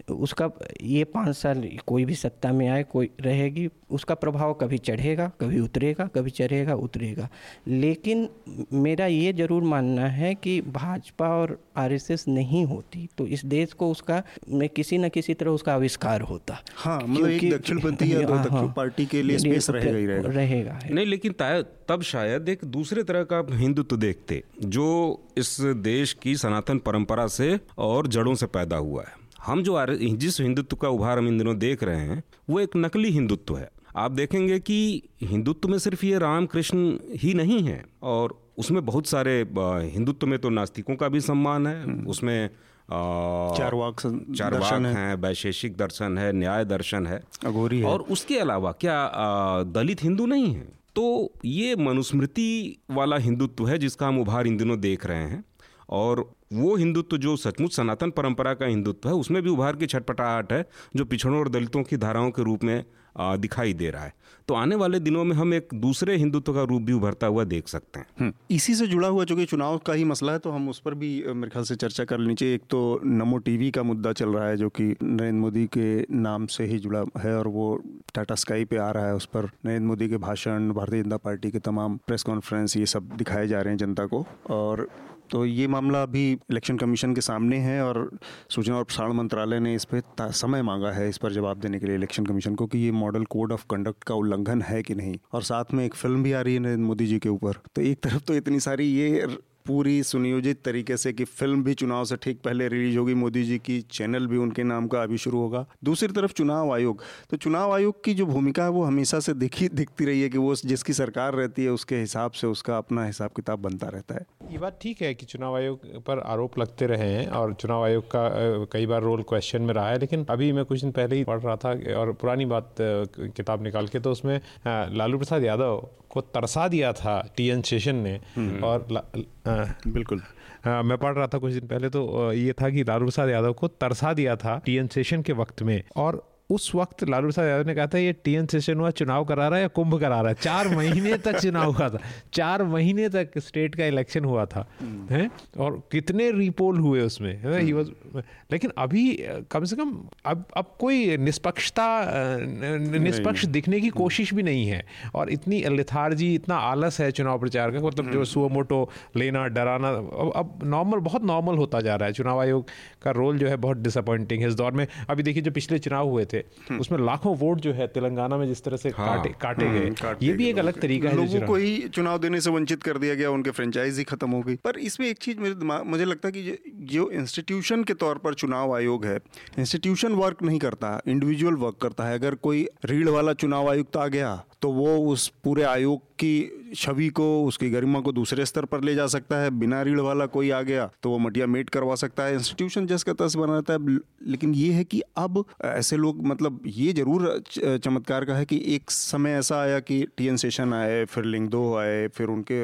उसका ये पाँच साल कोई भी सत्ता में आए कोई रहेगी उसका प्रभाव कभी चढ़ेगा कभी उतरेगा कभी चढ़ेगा उतरेगा। लेकिन मेरा ये ज़रूर मानना है कि भाजपा और आरएसएस नहीं होती तो इस देश को उसका में किसी न किसी तरह उसका आविष्कार होता। हाँ मतलब एक दक्षिणपंथी या *laughs* दो हाँ, पार्टी के लिए स्पेस रहेगा ही रहेगा। रहेगा नहीं लेकिन तब शायद एक दूसरे तरह का हिंदुत्व देखते जो इस देश की सनातन परंपरा से और जड़ों से पैदा हुआ है। हम जो जिस हिंदुत्व का उभार हम इन दिनों देख रहे हैं वो एक नकली हिंदुत्व है। आप देखेंगे कि हिंदुत्व में सिर्फ़ ये राम कृष्ण ही नहीं है और उसमें बहुत सारे हिंदुत्व में तो नास्तिकों का भी सम्मान है हम्म। उसमें चारवाक चारवाक हैं। वैशेषिक दर्शन है न्याय दर्शन है। अघोरी है। और उसके अलावा क्या दलित हिंदू नहीं है? तो ये मनुस्मृति वाला हिंदुत्व है जिसका हम उभार इन दिनों देख रहे हैं। और वो हिंदुत्व जो सचमुच सनातन परंपरा का हिंदुत्व है, उसमें भी उभार की छटपटाहट है, जो पिछड़ों और दलितों की धाराओं के रूप में दिखाई दे रहा है। तो आने वाले दिनों में हम एक दूसरे हिंदुत्व का रूप भी उभरता हुआ देख सकते हैं। हम्म। इसी से जुड़ा हुआ चूँकि चुनाव का ही मसला है तो हम उस पर भी मेरे ख्याल से चर्चा कर लेनी चाहिए। एक तो नमो टीवी का मुद्दा चल रहा है, जो कि नरेंद्र मोदी के नाम से ही जुड़ा है, और वो टाटा स्काई पे आ रहा है, उस पर नरेंद्र मोदी के भाषण, भारतीय जनता पार्टी के तमाम प्रेस कॉन्फ्रेंस, ये सब दिखाए जा रहे हैं जनता को। और तो ये मामला अभी इलेक्शन कमीशन के सामने है और सूचना और प्रसारण मंत्रालय ने इस पर समय मांगा है इस पर जवाब देने के लिए इलेक्शन कमीशन को कि ये मॉडल कोड ऑफ़ कंडक्ट का उल्लंघन है कि नहीं। और साथ में एक फ़िल्म भी आ रही है नरेंद्र मोदी जी के ऊपर। तो एक तरफ़ तो इतनी सारी ये पूरी सुनियोजित तरीके से कि फ़िल्म भी चुनाव से ठीक पहले रिलीज़ होगी। मोदी जी की चैनल भी उनके नाम का अभी शुरू होगा। दूसरी तरफ़ चुनाव आयोग। तो चुनाव आयोग की जो भूमिका है वो हमेशा से दिखी दिखती रही है कि वो जिसकी सरकार रहती है उसके हिसाब से उसका अपना हिसाब किताब बनता रहता है। ये बात ठीक है कि चुनाव आयोग पर आरोप लगते रहे हैं और चुनाव आयोग का कई बार रोल क्वेश्चन में रहा है लेकिन अभी मैं कुछ दिन पहले ही पढ़ रहा था और पुरानी बात किताब निकाल के तो उसमें लालू प्रसाद यादव को तरसा दिया था टी एन शेषन ने हम्म। और बिल्कुल। आ, मैं पढ़ रहा था कुछ दिन पहले तो ये था कि लालू प्रसाद यादव को तरसा दिया था टी एन सेशन के वक्त में और उस वक्त लालू प्रसाद यादव ने कहा था ये टीएन सेशन हुआ चुनाव करा रहा है या कुंभ करा रहा है? चार महीने तक चुनाव हुआ था। चार महीने तक स्टेट का इलेक्शन हुआ था हम्म। है? और कितने रिपोल हुए उसमें है वाज लेकिन अभी कम से कम अब अब कोई निष्पक्षता निष्पक्ष दिखने की कोशिश भी नहीं है। और इतनी लिथार्जी इतना आलस है चुनाव प्रचार का मतलब जो सुओ हम्म। मोटो लेना डराना अब अब नॉर्मल बहुत नॉर्मल होता जा रहा है। चुनाव आयोग का रोल जो है बहुत डिसअपॉइंटिंग है इस दौर में। अभी देखिए जो पिछले चुनाव हुए थे थे। हम्म। उसमें लाखों वोट जो है तेलंगाना में जिस तरह से हाँ, काटे काटे हम्म, गए ये भी एक अलग तरीका है लोगों को ही चुनाव देने से वंचित कर दिया गया उनके फ्रेंचाइज ही खत्म हो गई। पर इसमें एक चीज़ मेरे दिमाग मुझे लगता है कि जो इंस्टीट्यूशन के तौर पर चुनाव आयोग है इंस्टीट्यूशन वर्क नहीं करता इंडिविजुअल वर्क करता है। अगर कोई रीढ़ वाला चुनाव आयुक्त आ गया तो वो उस पूरे आयोग की छवि को उसकी गरिमा को दूसरे स्तर पर ले जा सकता है। बिना रीढ़ वाला कोई आ गया तो वो मटिया मेट करवा सकता है। इंस्टीट्यूशन जैसे तस बनाता है। लेकिन ये है कि अब ऐसे लोग मतलब ये ज़रूर चमत्कार का है कि एक समय ऐसा आया कि टी एन सेशन आए फिर लिंगदो आए फिर उनके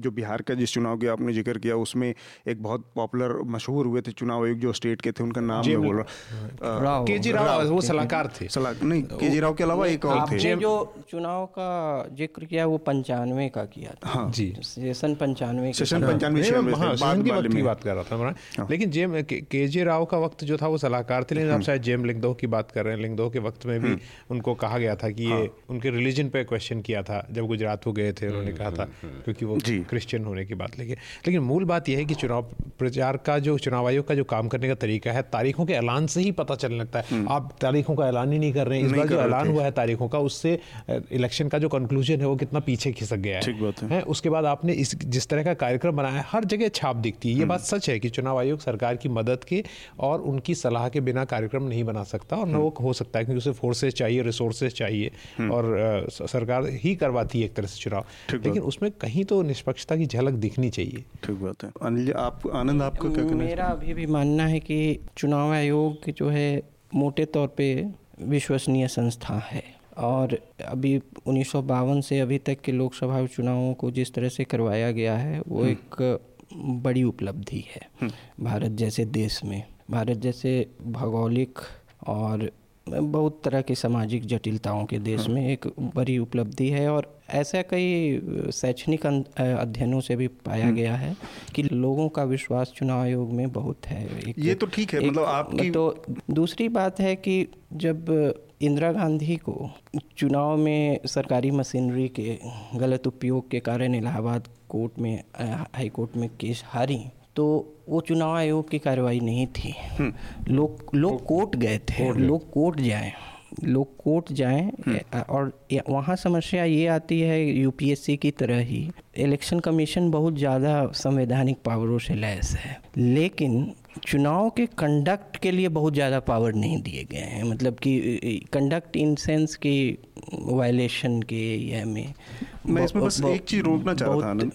जो बिहार का जिस चुनाव की आपने ज़िक्र किया उसमें एक बहुत पॉपुलर मशहूर हुए थे चुनाव आयोग जो स्टेट के थे उनका नाम मैं बोल रहा के जी राव वो सलाहकार थे। सलाह नहीं के जी राव के अलावा एक और थे। जो चुनाव का ज़िक्र किया वो पंचानवे का किया था। हाँ। जी। सेशन पंचानवे सेशन पंचानवे हाँ, की बात कर रहा था मैं हाँ। लेकिन जेम के जे राव का वक्त जो था वो सलाहकार थे लेकिन आप हम्म। शायद जेम लिंगदो की बात कर रहे हैं। लिंगदो के वक्त में भी हम्म। उनको कहा गया था कि ये हाँ। उनके रिलीजन पे क्वेश्चन किया था जब गुजरात को गए थे उन्होंने हम्म, कहा था क्योंकि वो क्रिश्चियन होने की बात लेके। लेकिन मूल बात यह है कि चुनाव प्रचार का जो चुनाव आयोग का जो काम करने का तरीका है तारीखों के ऐलान से ही पता चलने लगता है। आप तारीखों का ऐलान ही नहीं कर रहे हैं। इस बार जो ऐलान हुआ है तारीखों का उससे इलेक्शन का जो कंक्लूजन है वो कितना पीछे खिसक गया है। बात है। है उसके बाद आपने इस जिस तरह का कार्यक्रम बनाया है हर जगह छाप दिखती है। ये हम्म। बात सच है कि चुनाव आयोग सरकार की मदद के और उनकी सलाह के बिना कार्यक्रम नहीं बना सकता और न वो हम्म। हो सकता है क्योंकि उसे फोर्सेज चाहिए रिसोर्सेज चाहिए हम्म। और सरकार ही करवाती है एक तरह से चुनाव। लेकिन उसमें कहीं तो निष्पक्षता की झलक दिखनी चाहिए। ठीक बात है। अनिल आप आनंद आपका क्या कहना मेरा अभी भी मानना है कि चुनाव आयोग जो है मोटे तौर पे विश्वसनीय संस्था है। और अभी उन्नीस सौ बावन से अभी तक के लोकसभा चुनावों को जिस तरह से करवाया गया है वो हम्म। एक बड़ी उपलब्धि है हम्म। भारत जैसे देश में भारत जैसे भौगोलिक और बहुत तरह की सामाजिक जटिलताओं के देश में एक बड़ी उपलब्धि है और ऐसा कई शैक्षणिक अध्ययनों से भी पाया हम्म। गया है कि लोगों का विश्वास चुनाव आयोग में बहुत है एक, ये तो ठीक है मतलब आपकी तो दूसरी बात है कि जब इंदिरा गांधी को चुनाव में सरकारी मशीनरी के गलत उपयोग के कारण इलाहाबाद कोर्ट में हाई कोर्ट में केस हारी तो वो चुनाव आयोग की कार्रवाई नहीं थी। हम्म। लोग लोग कोर्ट गए थे। लोग कोर्ट जाए। लोग कोर्ट जाएँ हम्म। और वहाँ समस्या ये आती है यूपीएससी की तरह ही इलेक्शन कमीशन बहुत ज़्यादा संवैधानिक पावरों से लैस है। लेकिन चुनाव के कंडक्ट के लिए बहुत ज़्यादा पावर नहीं दिए गए हैं। मतलब कि कंडक्ट इन सेंस की वायलेशन के या में मैं इसमें बस एक चीज़ रोकना चाह रहा था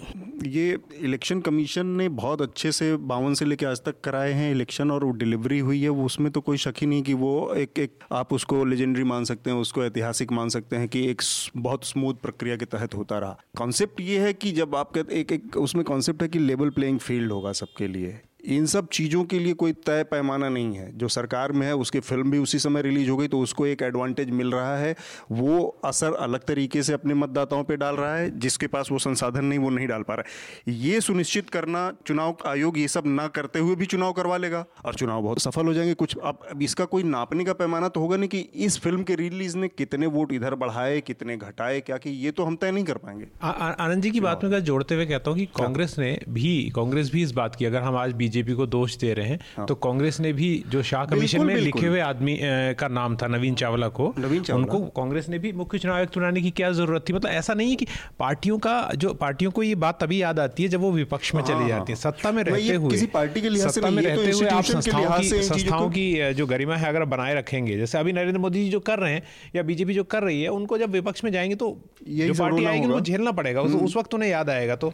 ये इलेक्शन कमीशन ने बहुत अच्छे से बावन से लेकर आज तक कराए हैं इलेक्शन और वो डिलीवरी हुई है। वो उसमें तो कोई शक ही नहीं कि वो एक एक आप उसको लेजेंडरी मान सकते हैं उसको ऐतिहासिक मान सकते हैं कि एक बहुत स्मूथ प्रक्रिया के तहत होता रहा। कॉन्सेप्ट ये है कि जब आप एक एक उसमें कॉन्सेप्ट है कि लेवल प्लेइंग फ़ील्ड होगा सबके लिए। इन सब चीज़ों के लिए कोई तय पैमाना नहीं है। जो सरकार में है उसकी फ़िल्म भी उसी समय रिलीज़ हो गई तो उसको एक एडवांटेज मिल रहा है। वो असर अलग तरीके से अपने मतदाताओं पे डाल रहा है जिसके पास वो संसाधन नहीं वो नहीं डाल पा रहा है। ये सुनिश्चित करना चुनाव आयोग ये सब ना करते हुए भी चुनाव करवा लेगा और चुनाव बहुत सफल हो जाएँगे। कुछ अब इसका कोई नापने का पैमाना तो होगा नहीं कि इस फ़िल्म के रिलीज़ ने कितने वोट इधर बढ़ाए कितने घटाए क्या कि ये तो हम तय नहीं कर पाएँगे। आनंद जी की बात में जोड़ते हुए कहता हूँ कि कांग्रेस ने भी कांग्रेस भी इस बात की। अगर हम आज बीजेपी बीजेपी को दोष दे रहे हैं हाँ। तो कांग्रेस ने भी जो शाह कमीशन में लिखे हुए आदमी का नाम था नवीन चावला को नवीन चावला उनको कांग्रेस ने भी मुख्य चुनाव आयुक्त बनाने की क्या ज़रूरत थी मतलब ऐसा नहीं है कि पार्टियों का जो पार्टियों को ये बात तभी याद आती है जब वो विपक्ष में चली हाँ, जाती है सत्ता में रहते हुए किसी पार्टी के सत्ता में तो रहते हुए आप संस्थाओं की संस्थाओं की जो गरिमा है अगर बनाए रखेंगे जैसे अभी नरेंद्र मोदी जी जो कर रहे हैं या बीजेपी जो कर रही है उनको जब विपक्ष में जाएँगे तो जो पार्टी आएगी वो झेलना पड़ेगा उस हम्म। वक्त उन्हें याद आएगा तो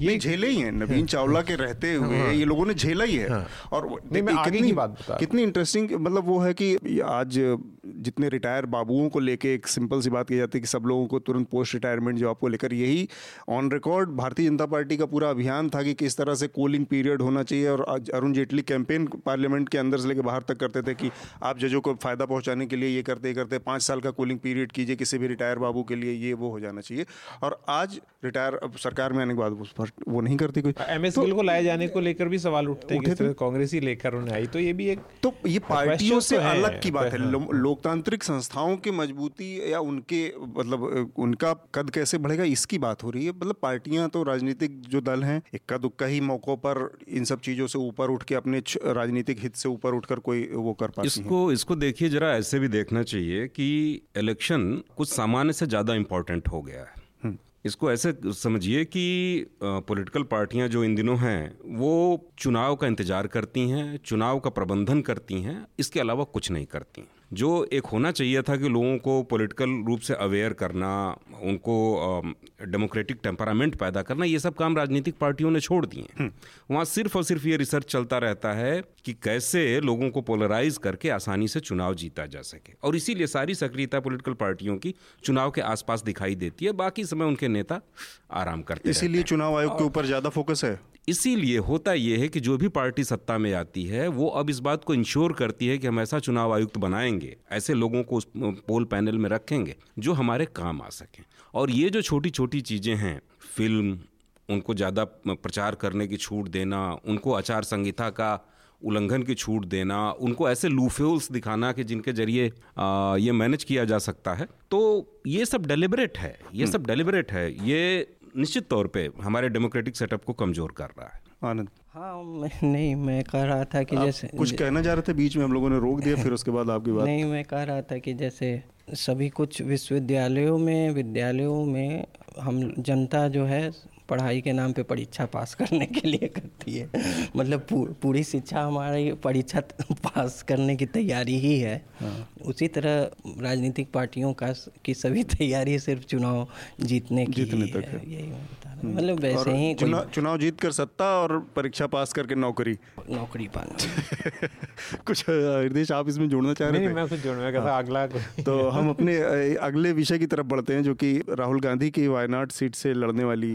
ये झेले ही हैं नवीन हाँ। चावला के रहते हुए हाँ। ये लोगों ने झेला ही है हाँ। और नहीं मैं आगे की बात बता कितनी इंटरेस्टिंग मतलब वो है कि आज जितने रिटायर बाबुओं को लेके एक सिंपल सी बात की जाती है कि सब लोगों को तुरंत पोस्ट रिटायरमेंट जॉब को लेकर यही on record Bharatiya Janata party का पूरा अभियान था कि किस तरह से कूलिंग पीरियड होना चाहिए और अरुण जेटली कैंपेन पार्लियामेंट के अंदर से लेकर बाहर तक करते थे कि आप जजों को फ़ायदा पहुँचाने के लिए ये करते करते पाँच साल का कूलिंग पीरियड कीजिए किसी भी रिटायर बाबू के लिए ये वो हो जाना चाहिए। और आज रिटायर सरकार में आने के बाद उस पर वो नहीं करती कोई। एम एस तो, को लाए जाने को लेकर भी सवाल उठते हैं कांग्रेस ही लेकर उन्हें आई तो ये भी एक तो ये पार्टियों से तो अलग की बात है। लोकतांत्रिक संस्थाओं की मजबूती या उनके मतलब उनका कद कैसे बढ़ेगा इसकी बात हो रही है मतलब पार्टियाँ तो राजनीतिक जो दल हैं इक्का दुक्का ही मौकों पर इन सब चीज़ों से ऊपर उठ के अपने राजनीतिक हित से ऊपर उठकर कोई वो कर पाती इसको है। इसको देखिए जरा ऐसे भी देखना चाहिए कि इलेक्शन कुछ सामान्य से ज़्यादा इंपॉर्टेंट हो गया है हम्म। इसको ऐसे समझिए कि पॉलिटिकल पार्टियाँ जो इन दिनों हैं वो चुनाव का इंतज़ार करती हैं चुनाव का प्रबंधन करती हैं इसके अलावा कुछ नहीं करती जो एक होना चाहिए था कि लोगों को पॉलिटिकल रूप से अवेयर करना उनको डेमोक्रेटिक टेम्परामेंट पैदा करना ये सब काम राजनीतिक पार्टियों ने छोड़ दिए हम्म। वहाँ सिर्फ़ और सिर्फ़ ये रिसर्च चलता रहता है कि कैसे लोगों को पोलराइज करके आसानी से चुनाव जीता जा सके। और इसीलिए सारी सक्रियता पॉलिटिकल पार्टियों की चुनाव के आसपास दिखाई देती है बाकी समय उनके नेता आराम करते इसीलिए चुनाव आयोग के ऊपर ज़्यादा फोकस है। इसीलिए होता यह है कि जो भी पार्टी सत्ता में आती है वो अब इस बात को इंश्योर करती है कि हम ऐसा चुनाव आयुक्त बनाएँगे ऐसे लोगों को उस पोल पैनल में रखेंगे जो हमारे काम आ सकें और ये जो छोटी छोटी चीज़ें हैं फ़िल्म उनको ज़्यादा प्रचार करने की छूट देना उनको आचार संहिता का उल्लंघन की छूट देना उनको ऐसे लूफेल्स दिखाना कि जिनके ज़रिए ये मैनेज किया जा सकता है तो ये सब डेलिबरेट है ये हम्म। सब डेलिबरेट है ये निश्चित तौर पे हमारे डेमोक्रेटिक सेटअप को कमज़ोर कर रहा है। आनंद। हाँ मैं नहीं मैं कह रहा था कि जैसे कुछ कहना चाह रहे थे? बीच में हम लोगों ने रोक दिया फिर उसके बाद आपकी बात। नहीं मैं कह रहा था कि जैसे सभी कुछ विश्वविद्यालयों में विद्यालयों में हम जनता जो है पढ़ाई के नाम पे परीक्षा पास करने के लिए करती है। मतलब पूरी शिक्षा हमारी परीक्षा पास करने की तैयारी ही है। हाँ। उसी तरह राजनीतिक पार्टियों का की सभी तैयारी सिर्फ़ चुनाव जीतने की जीतने तक है यही हम्म। मतलब वैसे ही चुनाव चुनाव जीत कर सत्ता और परीक्षा पास करके नौकरी। नौकरी पाना। *laughs* कुछ हृदय आप इसमें जोड़ना चाह रहे थे? मैं कुछ जोड़ना हाँ। अगला तो हम अपने अगले विषय की तरफ़ बढ़ते हैं जो कि राहुल गांधी की वायनाड सीट से लड़ने वाली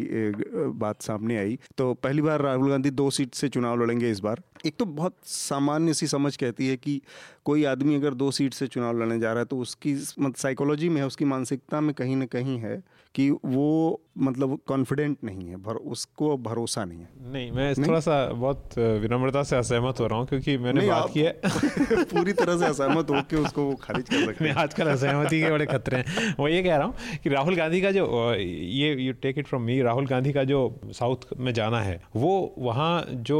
बात सामने आई। तो पहली बार राहुल गांधी दो सीट से चुनाव लड़ेंगे इस बार। एक तो बहुत सामान्य सी समझ कहती है कि कोई आदमी अगर दो सीट से चुनाव लड़ने जा रहा है तो उसकी मतलब साइकोलॉजी में है उसकी मानसिकता में कहीं ना कहीं है कि वो मतलब कॉन्फिडेंट नहीं है भर उसको भरोसा नहीं है। नहीं मैं नहीं? थोड़ा सा बहुत विनम्रता से असहमत हो रहा हूँ क्योंकि मैंने बात की है। *laughs* पूरी तरह से असहमत हो के उसको खारिज कर सकते हैं। आजकल असहमति के बड़े खतरे हैं। वो ये कह रहा हूँ कि राहुल गांधी का जो ये you take it from me Rahul Gandhi का जो साउथ में जाना है वो वहाँ जो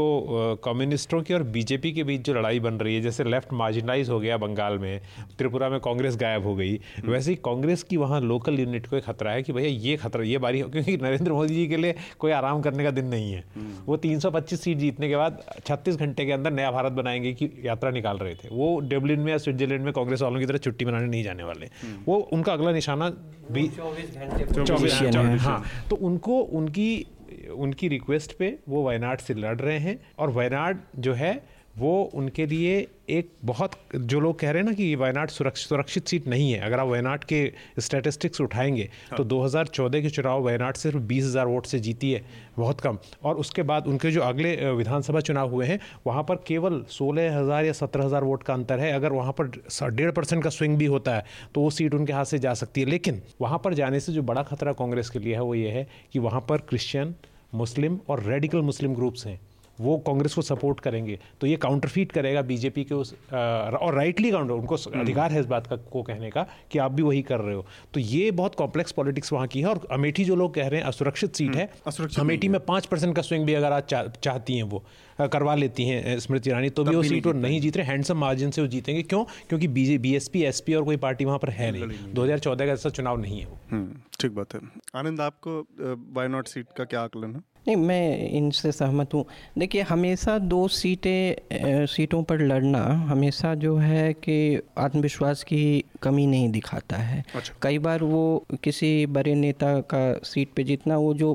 कम्युनिस्टों की और बीजेपी के बीच जो लड़ाई बन रही है जैसे लेफ़्ट मार्जिनलाइज हो गया बंगाल में त्रिपुरा में कांग्रेस गायब हो गई हम्म। वैसे ही कांग्रेस की वहाँ लोकल यूनिट को एक खतरा है कि भैया ये खतरा ये बारी क्योंकि नरेंद्र मोदी जी के लिए कोई आराम करने का दिन नहीं है हम्म। वो 325 सीट जीतने के बाद 36 घंटे के अंदर नया भारत बनाएँगे की यात्रा निकाल रहे थे वो डेबलिन में या स्विट्जरलैंड में कांग्रेस वालों की तरह छुट्टी मनाने नहीं जाने वाले हम्म। वो उनका अगला निशाना भी चौबीस हाँ तो उनको उनकी उनकी उनकी रिक्वेस्ट पे वो वायनाड से लड़ रहे हैं और वायनाड जो है, वो उनके लिए एक बहुत जो लोग कह रहे हैं ना कि ये वायनाड सुरक्षित सुरक्षित सीट नहीं है। अगर आप वायनाड के स्टैटिस्टिक्स उठाएँगे हाँ। तो 2014 के चुनाव वायनाड सिर्फ़ बीस हज़ार वोट से जीती है। बहुत कम। और उसके बाद उनके जो अगले विधानसभा चुनाव हुए हैं वहाँ पर केवल सोलह हज़ार या सत्रह हज़ार वोट का अंतर है। अगर वहाँ पर डेढ़ परसेंट का स्विंग भी होता है तो वो सीट उनके हाथ से जा सकती है। लेकिन वहाँ पर जाने से जो बड़ा खतरा कांग्रेस के लिए है वो ये है कि वहाँ पर क्रिश्चियन मुस्लिम और रेडिकल मुस्लिम ग्रुप्स हैं। वो कांग्रेस को सपोर्ट करेंगे तो ये काउंटरफीट करेगा बीजेपी के उस आ, और राइटली काउंटर उनको हम्म। अधिकार है इस बात का को कहने का कि आप भी वही कर रहे हो। तो ये बहुत कॉम्प्लेक्स पॉलिटिक्स वहाँ की है और अमेठी जो लोग कह रहे हैं असुरक्षित सीट है। हम्म, अमेठी में पाँच परसेंट का स्विंग भी अगर आज चा, चाहती हैं वो करवा लेती हैं स्मृति ईरानी तो भी वो सीट वो नहीं जीत रहे हैंडसम मार्जिन से वो जीतेंगे। क्यों? क्योंकि बी एस और कोई पार्टी वहाँ पर है नहीं। दो हज़ार चौदह का ऐसा चुनाव नहीं है वो। हम्म, ठीक बात है। आनंद आपको वाई नॉट सीट का क्या आकलन है? नहीं मैं इनसे सहमत हूँ देखिए हमेशा दो सीटें सीटों पर लड़ना हमेशा जो है कि आत्मविश्वास की कमी नहीं दिखाता है अच्छा। कई बार वो किसी बड़े नेता का सीट पे जीतना वो जो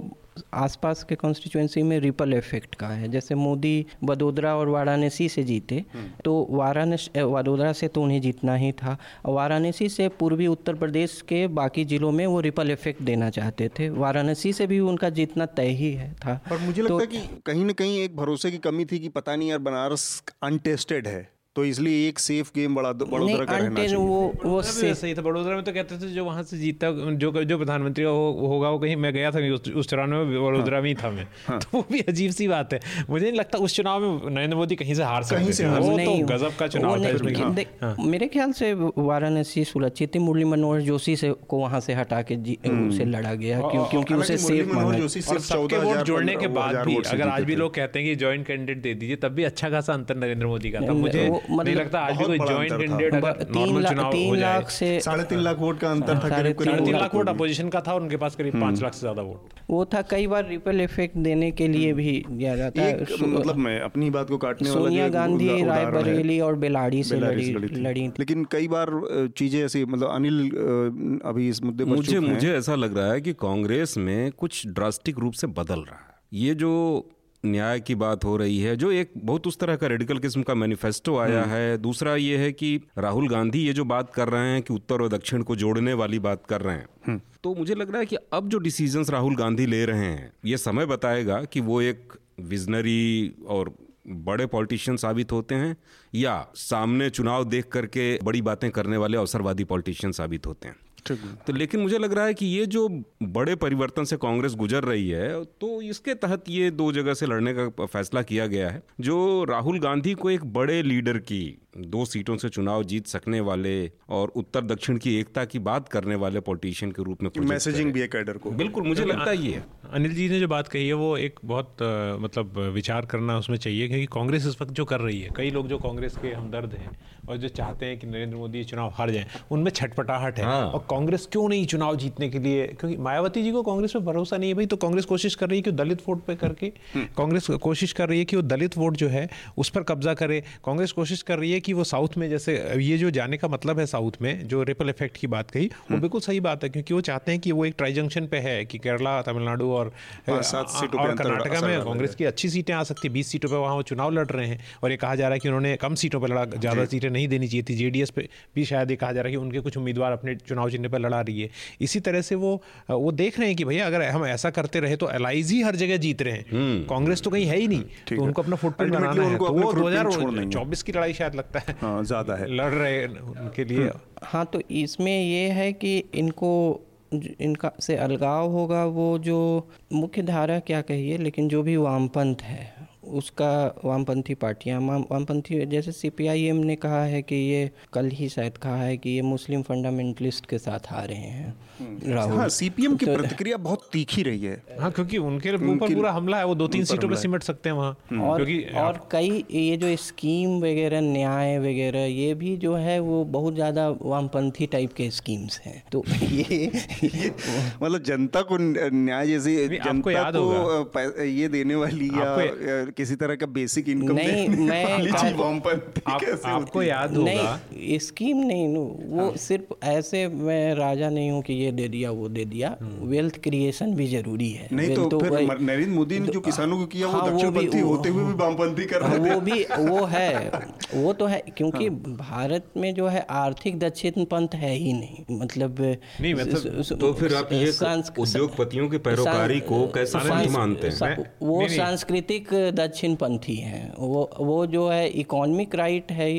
आसपास के कॉन्स्टिट्यूंसी में रिपल इफ़ेक्ट का है। जैसे मोदी वडोदरा और वाराणसी से जीते हम्म। तो वाराणसी वडोदरा से तो उन्हें जीतना ही था। वाराणसी से पूर्वी उत्तर प्रदेश के बाकी जिलों में वो रिपल इफ़ेक्ट देना चाहते थे। वाराणसी से भी उनका जीतना तय ही है था। और मुझे लगता तो, है कि कहीं ना कहीं एक भरोसे की कमी थी कि पता नहीं यार बनारस अनटेस्टेड है। तो इसलिए एक सेफ़ गेम बड़ा बड़ोदरा का रहना चाहिए। वो वो सही था। बड़ोदरा में तो कहते थे जो वहाँ से जीता जो जो प्रधानमंत्री हो, होगा वो कहीं मैं गया था उस, उस चुनाव में बड़ोदरा में ही था मैं। हाँ। तो वो भी अजीब सी बात है। मुझे नहीं लगता उस चुनाव में नरेंद्र मोदी कहीं से हार सकते से वो तो गजब का चुनाव था हाँ। मेरे ख्याल से वाराणसी सुरक्षित मुरली मनोहर जोशी से को वहाँ से हटा के हम्म। उसे लड़ा गया क्योंकि उसे सेफ़ माना जोड़ने के बाद भी अगर आज भी लोग कहते हैं कि ज्वाइंट कैंडिडेट दे दीजिए तब भी अच्छा खासा अंतर नरेंद्र मोदी का था। मुझे मतलब नहीं लगता आज भी कोई जॉइंट कैंडिडेट अगर नॉर्मल चुनाव हो जाए। से साढ़े तीन लाख वोट का अंतर था साढ़े तीन लाख वोट अपोजिशन का था उनके पास करीब पाँच लाख से ज़्यादा वोट। वो था कई बार रिपल इफ़ेक्ट देने के लिए भी दिया जाता है। मतलब मैं अपनी बात को काटने सोनिया गांधी रायबरेली और बेलाड़ी से लड़ी लड़ी लेकिन कई बार चीज़ें ऐसी मतलब अनिल अभी इस मुद्दे पर मुझे मुझे ऐसा लग रहा है कि कांग्रेस में कुछ ड्रास्टिक रूप से बदल रहा है। ये जो न्याय की बात हो रही है जो एक बहुत उस तरह का रेडिकल किस्म का मैनिफेस्टो आया हम्म। है दूसरा ये है कि राहुल गांधी ये जो बात कर रहे हैं कि उत्तर और दक्षिण को जोड़ने वाली बात कर रहे हैं हम्म। तो मुझे लग रहा है कि अब जो डिसीजंस राहुल गांधी ले रहे हैं ये समय बताएगा कि वो एक विजनरी और बड़े पॉलिटिशियन साबित होते हैं या सामने चुनाव देख करके बड़ी बातें करने वाले अवसरवादी पॉलिटिशियन साबित होते हैं तो लेकिन मुझे लग रहा है कि ये जो बड़े परिवर्तन से कांग्रेस गुजर रही है तो इसके तहत ये दो जगह से लड़ने का फैसला किया गया है, जो राहुल गांधी को एक बड़े लीडर की दो सीटों से चुनाव जीत सकने वाले और उत्तर दक्षिण की एकता की बात करने वाले पॉलिटिशियन के रूप में मैसेजिंग भी है कैडर को बिल्कुल मुझे लगता है ये अनिल जी ने जो बात कही है वो एक बहुत आ, मतलब विचार करना उसमें चाहिए क्योंकि कांग्रेस इस वक्त जो कर रही है कई लोग जो कांग्रेस के हमदर्द हैं और जो चाहते हैं कि नरेंद्र मोदी चुनाव हार जाए उनमें छटपटाहट है हाँ। और कांग्रेस क्यों नहीं चुनाव जीतने के लिए क्योंकि मायावती जी को कांग्रेस पे भरोसा नहीं है भाई तो कांग्रेस कोशिश कर रही है कि दलित वोट पे करके हम्म। कांग्रेस कोशिश कर रही है कि वो दलित वोट जो है उस पर कब्जा करे कांग्रेस कोशिश कर रही है कि वो साउथ में जैसे ये जो जाने का मतलब है साउथ में जो रिपल इफ़ेक्ट की बात कही वो हम्म। बिल्कुल सही बात है क्योंकि वो चाहते हैं कि वो एक ट्राई जंक्शन पे है कि केरला तमिलनाडु और और कर्नाटका में कांग्रेस की अच्छी सीटें आ सकती है बीस सीटों पर वहाँ वो चुनाव लड़ रहे हैं और ये कहा जा रहा है कि उन्होंने कम सीटों पर लड़ा ज़्यादा सीटें नहीं देनी चाहिए थी जेडीएस पे भी शायद ये कहा जा रहा है कि उनके कुछ उम्मीदवार अपने चुनाव चिन्ह पर लड़ा रही है। इसी तरह से वो वो देख रहे हैं कि भैया अगर हम ऐसा करते रहे तो एलाइज ही हर जगह जीत रहे हैं। हम्म। कांग्रेस तो कहीं है ही नहीं तो उनको अपना फुटप्रिंट बनाना है तो वो दो हज़ार चौबीस की लड़ाई शायद लगता है। हाँ, ज़्यादा है। लड़ रहे उनके लिए। हम्म। हाँ तो इसमें ये है कि इनको इनका से अलगाव होगा वो जो मुख्य धारा क्या कहिए लेकिन जो भी वामपंथ है। उसका वामपंथी पार्टियाँ वामपंथी जैसे सीपीआईएम ने कहा है कि ये कल ही शायद कहा है कि ये मुस्लिम फंडामेंटलिस्ट के साथ आ रहे हैं हम्म। राहुल। हाँ सीपीएम की तो, प्रतिक्रिया बहुत तीखी रही है। हाँ क्योंकि उनके ऊपर पूरा हमला है वो दो तीन सीटों पे सिमट सकते हैं वहाँ। हम्म। और क्योंकि और कई ये जो स्कीम वगैरह न्याय वगैरह ये भी जो है वो बहुत ज़्यादा वामपंथी टाइप के स्कीम्स हैं। तो *laughs* ये मतलब जनता को न्याय जैसी जनता याद को ये देने वाली या किसी तरह का बेसिक इनकम नहीं मैं आप, आपको याद होगा। नहीं स्कीम नहीं वो हाँ। सिर्फ़ ऐसे मैं राजा नहीं हूँ कि ये दे दिया वो दे दिया। वेल्थ हम्म। क्रिएशन भी ज़रूरी है। नहीं तो, तो फिर नरेंद्र मोदी ने जो तो किसानों को किया हाँ, वो दक्षिणपंथी होते हुए भी वामपंथी कर रहे वो भी वो *laughs* है। वो तो है क्योंकि हाँ। भारत में जो है आर्थिक दक्षिण पंथ है ही नहीं। मतलब नहीं मतलब तो फिर आप ये उद्योगपतियों के पैरोकारी को कैसे मानते हैं? वो सांस्कृतिक दक्षिण पंथी हैं। वो वो जो है इकोनॉमिक राइट है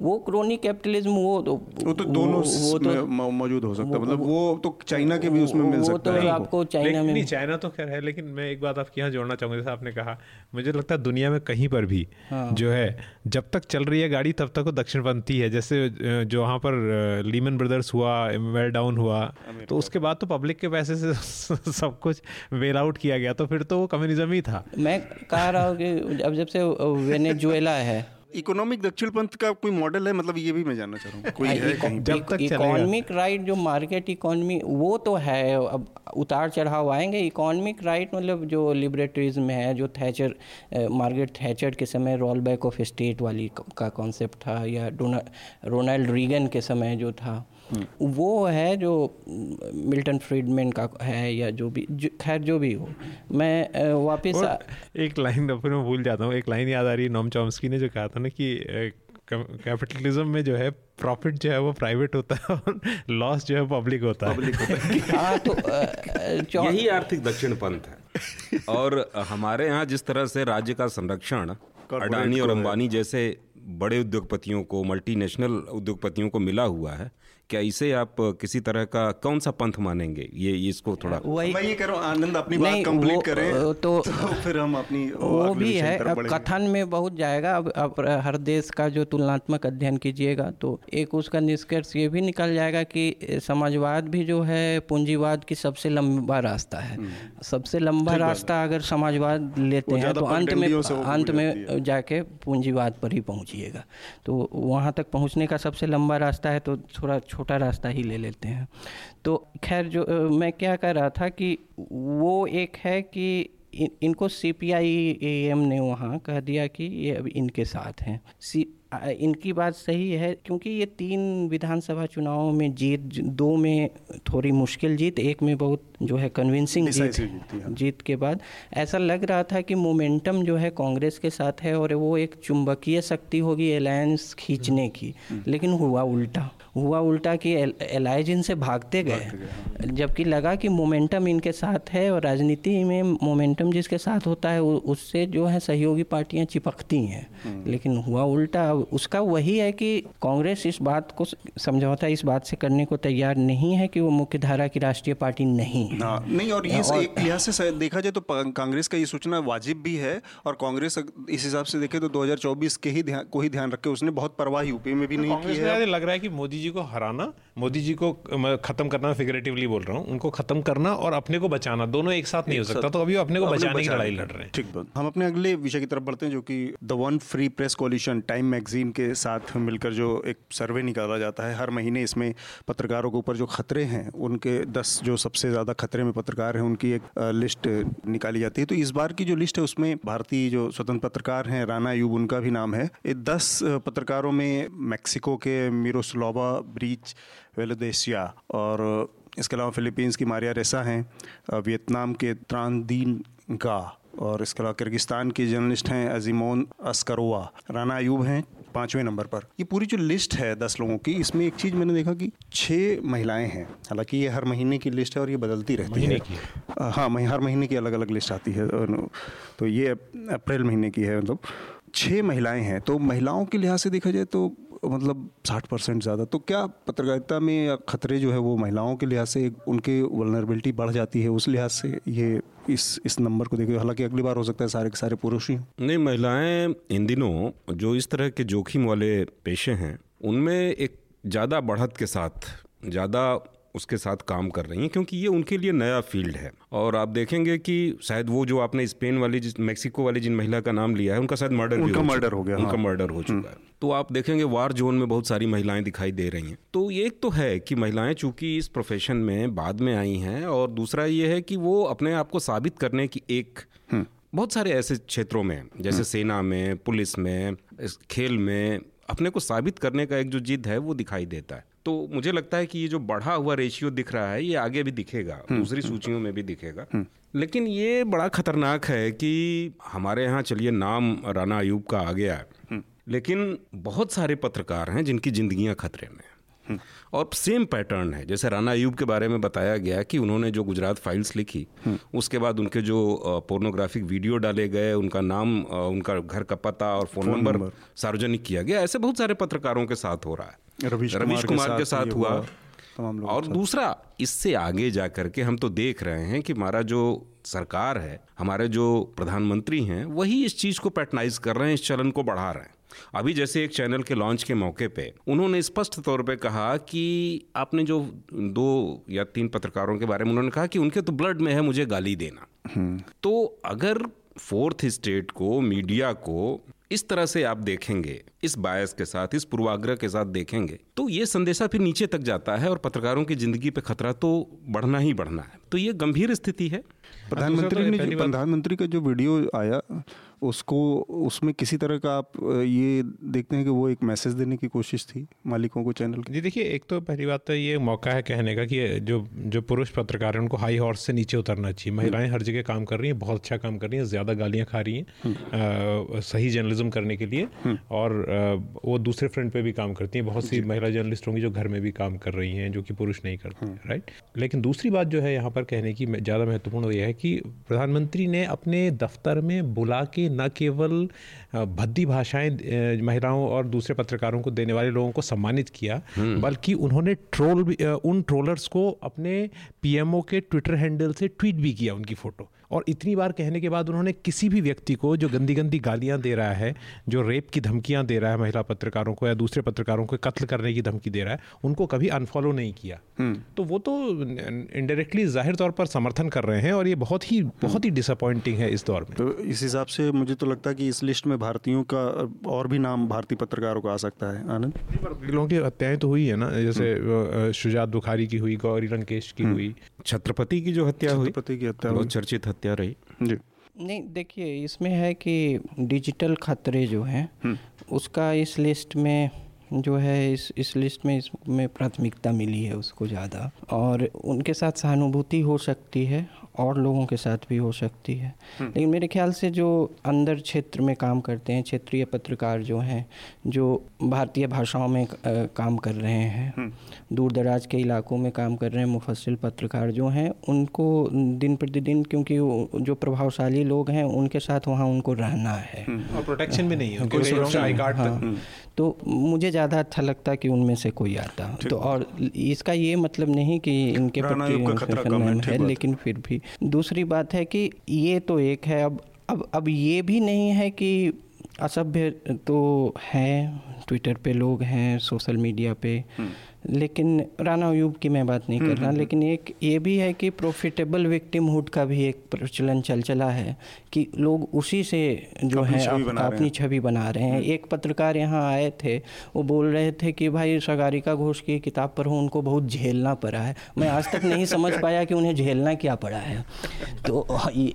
वो क्रोनी कैपिटलिज्म वो तो वो तो दोनों वो तो मौजूद हो सकता है। मतलब वो तो चाइना के भी उसमें मिल सकता तो है। आपको चाइना में नहीं चाइना तो खैर है लेकिन मैं एक बात आपके यहाँ जोड़ना चाहूँगा जैसे आपने कहा मुझे लगता है दुनिया में कहीं पर भी हाँ। जो है जब तक चल रही है गाड़ी तब तक वो दक्षिणपंथी है। जैसे जो वहाँ पर लीमन ब्रदर्स हुआ वेल डाउन हुआ तो उसके बाद तो पब्लिक के पैसे से *laughs* सब कुछ वेल आउट किया गया तो फिर तो वो कम्युनिज्म ही था। मैं कह रहा हूँ कि अब जब से वेनेजुएला है। इकोनॉमिक दक्षिण पंथ का कोई मॉडल है? मतलब ये भी मैं जानना चाह रहा हूँ। कोई है कहीं जब तक इकोनॉमिक राइट जो मार्केट इकोनॉमी वो तो है। अब उतार चढ़ाव आएँगे। इकोनॉमिक राइट मतलब जो लिबरेटरिज्म है जो थैचर मार्गरेट थैचर के समय रोल बैक ऑफ़ स्टेट वाली का कॉन्सेप्ट था या रोनाल्ड रीगन के समय जो था। वो है जो मिल्टन फ्रीडमैन का है या जो भी खैर जो भी हो। मैं वापस एक लाइन फिर मैं भूल जाता हूँ एक लाइन याद आ रही है नॉम चॉम्स्की ने जो कहा था ना कि कैपिटलिज्म में जो है प्रॉफिट जो है वो प्राइवेट होता है और लॉस जो है पब्लिक होता है। पब्लिक होता है। *laughs* हाँ तो यही आर्थिक दक्षिण पंथ है। और हमारे यहाँ जिस तरह से राज्य का संरक्षण अडानी और अंबानी जैसे बड़े उद्योगपतियों को मल्टीनेशनल उद्योगपतियों को मिला हुआ है क्या इसे आप किसी तरह का कौन सा पंथ मानेंगे? ये इसको थोड़ा वही मैं ये करूँ आनंद अपनी बात कंप्लीट करें तो, *laughs* तो, फिर हम अपनी वो भी है अब कथन में बहुत जाएगा। अब अब हर देश का जो तुलनात्मक अध्ययन कीजिएगा तो एक उसका निष्कर्ष ये भी निकल जाएगा कि समाजवाद भी जो है पूंजीवाद की सबसे लंबा रास्ता है। हम्म। सबसे लंबा रास्ता अगर समाजवाद लेते हैं तो अंत में अंत में जाके पूंजीवाद पर ही पहुंचिएगा। तो वहाँ तक पहुँचने का सबसे लंबा रास्ता है तो थोड़ा छोटा रास्ता ही ले लेते हैं तो खैर जो मैं क्या कह रहा था कि वो एक है कि इन, इनको C P I A M ने वहाँ कह दिया कि ये अब इनके साथ हैं सी इनकी बात सही है क्योंकि ये तीन विधानसभा चुनावों में जीत दो में थोड़ी मुश्किल जीत एक में बहुत जो है कन्विंसिंग जीत हाँ। जीत के बाद ऐसा लग रहा था कि मोमेंटम जो है कांग्रेस के साथ है और वो एक चुंबकीय शक्ति होगी अलायंस खींचने की हम्म। लेकिन हुआ उल्टा हुआ उल्टा कि एलाइज इनसे भागते गए। हाँ। जबकि लगा कि मोमेंटम इनके साथ है और राजनीति में मोमेंटम जिसके साथ होता है उससे जो है सहयोगी पार्टियाँ चिपकती हैं। हम्म। लेकिन हुआ उल्टा। उसका वही है कि कांग्रेस इस बात को समझौता इस बात से करने को तैयार नहीं है कि वो मुख्य धारा की राष्ट्रीय पार्टी नहीं है। हाँ, नहीं और ये और, एक लिहाज से देखा जाए तो कांग्रेस का ये सूचना वाजिब भी है और कांग्रेस इस हिसाब से देखे तो 2024 के ही ध्यान को ही ध्यान रखे उसने बहुत परवाह यूपी में भी नहीं की है। लग रहा है कि मोदी जी को हराना मोदी जी को खत्म करना फिगरेटिवली बोल रहा हूँ उनको खत्म करना और अपने को बचाना दोनों एक साथ नहीं हो सकता तो अभी अपने को बचाने की लड़ाई लड़ रहे हैं। ठीक बात। हम अपने अगले विषय की तरफ़ बढ़ते हैं जो कि the One Free Press Coalition Time magazine के साथ मिलकर जो एक सर्वे निकाला जाता है हर महीने इसमें पत्रकारों के ऊपर जो खतरे हैं उनके दस जो सबसे ज़्यादा खतरे में पत्रकार हैं उनकी एक लिस्ट निकाली जाती है। तो इस बार की जो लिस्ट है उसमें भारतीय जो स्वतंत्र पत्रकार हैं राना यूब उनका भी नाम है। दस पत्रकारों में मैक्सिको के मिरोस्लोवा ब्रीच वेलोदेशिया और इसके अलावा फिलीपींस की मारिया रेसा हैं वियतनाम के त्रांदीन गा और इसके अलावा किर्गिस्तान के जर्नलिस्ट हैं अजीमोन अस्करोवा। राना अयूब हैं पाँचवें नंबर पर। ये पूरी जो लिस्ट है दस लोगों की इसमें एक चीज़ मैंने देखा कि छः महिलाएँ हैं। हालाँकि ये हर महीने की लिस्ट है और ये बदलती रहती महीने है। हाँ मही, हर महीने की अलग अलग लिस्ट आती है। तो ये अप्रैल महीने की है मतलब। छः महिलाएँ हैं तो महिलाओं के लिहाज से देखा जाए तो मतलब साठ परसेंट ज़्यादा। तो क्या पत्रकारिता में खतरे जो है वो महिलाओं के लिहाज से उनके वलनरेबिलिटी बढ़ जाती है उस लिहाज से ये इस इस नंबर को देखिए? हालाँकि अगली बार हो सकता है सारे के सारे पुरुष ही। नहीं, महिलाएँ इन दिनों जो इस तरह के जोखिम वाले पेशे हैं, उनमें एक ज़्यादा बढ़त के साथ, ज़्यादा उसके साथ काम कर रही हैं क्योंकि ये उनके लिए नया फ़ील्ड है और आप देखेंगे कि शायद वो जो आपने स्पेन वाली जिस मैक्सिको वाली जिन महिला का नाम लिया है उनका शायद मर्डर उनका मर्डर हो गया उनका मर्डर हाँ। हो चुका है तो आप देखेंगे वार जोन में बहुत सारी महिलाएँ दिखाई दे रही हैं तो एक तो है कि महिलाएँ चूँकि इस प्रोफेशन में बाद में आई हैं और दूसरा ये है कि वो अपने आप को साबित करने की एक हम्म। बहुत सारे ऐसे क्षेत्रों में जैसे हम्म। सेना में पुलिस में खेल में अपने को साबित करने का एक जो जिद है वो दिखाई देता है तो मुझे लगता है कि ये जो बढ़ा हुआ रेशियो दिख रहा है ये आगे भी दिखेगा हम्म, दूसरी हम्म। सूचियों में भी दिखेगा हम्म। लेकिन ये बड़ा खतरनाक है कि हमारे यहाँ चलिए नाम राना अयूब का आ गया है लेकिन बहुत सारे पत्रकार हैं जिनकी जिंदगियाँ खतरे में और सेम पैटर्न है। जैसे राना अयूब के बारे में बताया गया कि उन्होंने जो गुजरात फाइल्स लिखी उसके बाद उनके जो पोर्नोग्राफिक वीडियो डाले गए उनका नाम उनका घर का पता और फ़ोन नंबर सार्वजनिक किया गया। ऐसे बहुत सारे पत्रकारों के साथ हो रहा है। रवीश कुमार, कुमार के साथ हुआ। तमाम लोग और दूसरा इससे आगे जा करके हम तो देख रहे हैं कि हमारा जो सरकार है हमारे जो प्रधानमंत्री हैं वही इस चीज़ को पैटनाइज कर रहे हैं इस चलन को बढ़ा रहे हैं। अभी जैसे एक चैनल के लॉन्च के मौके पे उन्होंने स्पष्ट तौर पे कहा कि आपने जो दो या तीन पत्रकारों के बारे में उन्होंने कहा कि उनके तो ब्लड में है मुझे गाली देना। हम्म। तो अगर फोर्थ स्टेट को मीडिया को इस तरह से आप देखेंगे इस बायस के साथ इस पूर्वाग्रह के साथ देखेंगे तो ये संदेशा फिर नीचे तक जाता है और पत्रकारों की ज़िंदगी पे खतरा तो बढ़ना ही बढ़ना है। तो ये गंभीर स्थिति है। प्रधानमंत्री ने प्रधानमंत्री का जो वीडियो आया उसको उसमें किसी तरह का आप ये देखते हैं कि वो एक मैसेज देने की कोशिश थी मालिकों को चैनल की जी देखिए एक तो पहली बात तो ये मौका है कहने का कि जो जो पुरुष पत्रकार हैं उनको हाई हॉर्स से नीचे उतरना चाहिए महिलाएँ हर जगह काम कर रही हैं बहुत अच्छा काम कर रही हैं ज़्यादा गालियाँ खा रही हैं हम्म। सही जर्नलिज्म करने के लिए हम्म। और आ, वो दूसरे फ्रंट पर भी काम करती हैं बहुत सी महिला जर्नलिस्ट होंगी जो घर में भी काम कर रही हैं जो कि पुरुष नहीं करते राइट हम्म। लेकिन दूसरी बात जो है यहाँ पर कहने की ज़्यादा महत्वपूर्ण यह है कि प्रधानमंत्री ने अपने दफ्तर में बुला के न केवल भद्दी भाषाएँ महिलाओं और दूसरे पत्रकारों को देने वाले लोगों को सम्मानित किया हम्म। बल्कि उन्होंने ट्रोल उन ट्रोलर्स को अपने पीएमओ के ट्विटर हैंडल से ट्वीट भी किया उनकी फ़ोटो और इतनी बार कहने के बाद उन्होंने किसी भी व्यक्ति को जो गंदी गंदी गालियाँ दे रहा है जो रेप की धमकियाँ दे रहा है महिला पत्रकारों को या दूसरे पत्रकारों को कत्ल करने की धमकी दे रहा है उनको कभी अनफॉलो नहीं किया हम्म। तो वो तो इनडायरेक्टली ज़ाहिर तौर पर समर्थन कर रहे हैं और ये बहुत ही बहुत ही डिसअपॉइंटिंग है इस दौर में तो इस हिसाब से मुझे तो लगता है कि इस लिस्ट में भारतीयों का और भी नाम भारतीय पत्रकारों का आ सकता है आनंद लोगों की हत्याएँ तो हुई है ना जैसे हम्म। शुजात बुखारी की हुई गौरी लंकेश की हम्म। हुई छत्रपति की जो हत्या हुई छत्रपति की हत्या बहुत चर्चित हत्या रही जी। नहीं देखिए इसमें है कि डिजिटल खतरे जो हैं हम्म। उसका इस लिस्ट में जो है इस इस लिस्ट में इसमें प्राथमिकता मिली है उसको ज़्यादा। और उनके साथ सहानुभूति हो सकती है और लोगों के साथ भी हो सकती है हम्म। लेकिन मेरे ख्याल से जो अंदर क्षेत्र में काम करते हैं क्षेत्रीय पत्रकार जो हैं जो भारतीय भाषाओं में काम कर रहे हैं हम्म। दूर दराज के इलाकों में काम कर रहे हैं मुफसिल पत्रकार जो हैं उनको दिन प्रतिदिन क्योंकि जो प्रभावशाली लोग हैं उनके साथ वहाँ उनको रहना है हम्म। और प्रोटेक्शन भी नहीं है हाँ, तो मुझे ज़्यादा अच्छा लगता कि उनमें से कोई आता तो और इसका ये मतलब नहीं कि इनके प्रति है लेकिन फिर भी। दूसरी बात है कि ये तो एक है अब अब अब ये भी नहीं है कि असभ्य तो है ट्विटर पे लोग हैं सोशल मीडिया पे। हम्म। लेकिन राना अयूब की मैं बात नहीं कर रहा हम्म, लेकिन एक ये भी है कि प्रॉफिटेबल विक्टिमहुड का भी एक प्रचलन चल चला है कि लोग उसी से जो है अपनी छवि बना रहे हैं। हम्म। एक पत्रकार यहाँ आए थे वो बोल रहे थे कि भाई सगारिका घोष की किताब पर उनको बहुत झेलना पड़ा है। मैं आज तक नहीं समझ पाया कि उन्हें झेलना क्या पड़ा है। तो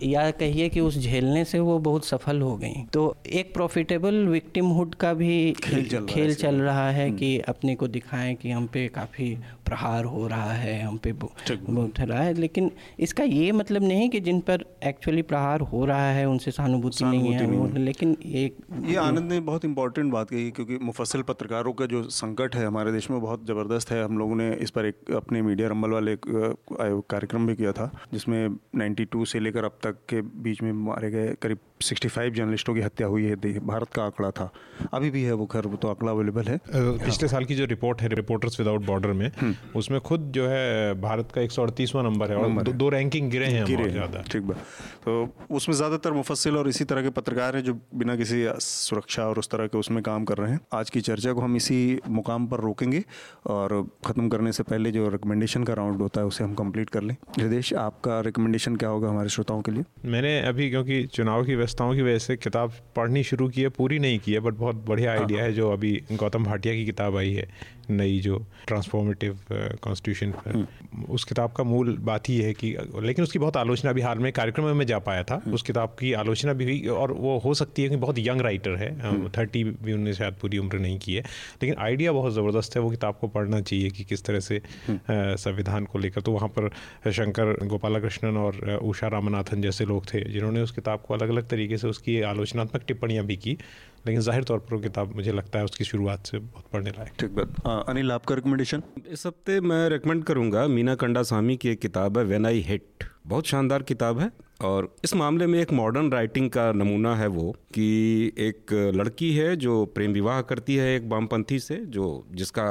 या कहिए कि उस झेलने से वो बहुत सफल हो गई। तो एक प्रॉफिटेबल विक्टिमहुड का भी खेल चल रहा है, खेल चल रहा है कि अपने को दिखाएँ कि हम पे पे काफ़ी प्रहार हो रहा है हम पे उठ रहा है। लेकिन इसका ये मतलब नहीं कि जिन पर एक्चुअली प्रहार हो रहा है उनसे सहानुभूति नहीं है नहीं। लेकिन एक ये आनंद ने बहुत इंपॉर्टेंट बात कही क्योंकि मुफसल पत्रकारों का जो संकट है हमारे देश में बहुत ज़बरदस्त है। हम लोगों ने इस पर एक अपने मीडिया रंबल वाले कार्यक्रम भी किया था जिसमें 92 से लेकर अब तक के बीच में मारे गए करीब 65 जर्नलिस्टों की हत्या हुई है। भारत का आंकड़ा था। अभी भी है वो खैर तो आंकड़ा अवेलेबल है। पिछले साल की जो रिपोर्ट है रिपोर्टर्स विदाउट बॉर्डर में। उसमें खुद जो है भारत का एक सौ अड़तीसवां नंबर है और दो, दो रैंकिंग गिरे हैं गिरे ज़्यादा। ठीक बात। तो उसमें ज़्यादातर मुफसिल और इसी तरह के पत्रकार हैं जो बिना किसी सुरक्षा और उस तरह के उसमें काम कर रहे हैं। आज की चर्चा को हम इसी मुकाम पर रोकेंगे और ख़त्म करने से पहले जो रिकमेंडेशन का राउंड होता है उसे हम कंप्लीट कर लें। हृदेश आपका रिकमेंडेशन क्या होगा हमारे श्रोताओं के लिए? मैंने अभी क्योंकि चुनाव की व्यवस्थाओं की वजह से किताब पढ़नी शुरू की है पूरी नहीं की है बट बहुत बढ़िया आइडिया हाँ, हाँ। है जो अभी गौतम भाटिया की किताब आई है। नई जो ट्रांसफॉर्मेटिव कॉन्स्टिट्यूशन पर हम्म। उस किताब का मूल बात ही है कि लेकिन उसकी बहुत आलोचना भी हाल में कार्यक्रम में मैं जा पाया था। हम्म। उस किताब की आलोचना भी हुई और वो हो सकती है कि बहुत यंग राइटर है। थर्टी हम्म। भी उन्हें शायद पूरी उम्र नहीं की है। लेकिन आइडिया बहुत ज़बरदस्त है। वो किताब को पढ़ना चाहिए कि किस तरह से संविधान को लेकर। तो वहाँ पर शंकर गोपाला कृष्णन और उषा रामनाथन जैसे लोग थे जिन्होंने उस किताब को अलग अलग तरीके से उसकी आलोचनात्मक टिप्पणियाँ भी की। लेकिन ज़ाहिर तौर पर वो किताब मुझे लगता है उसकी शुरुआत से बहुत पढ़ने लायक ठीक बात। अनिल आपका रिकमेंडेशन इस हफ़्ते मैं रिकमेंड करूँगा मीना कंडा स्वामी की एक किताब है वेन आई हिट बहुत शानदार किताब है और इस मामले में एक मॉडर्न राइटिंग का नमूना है वो कि एक लड़की है जो प्रेम विवाह करती है एक वामपंथी से जो जिसका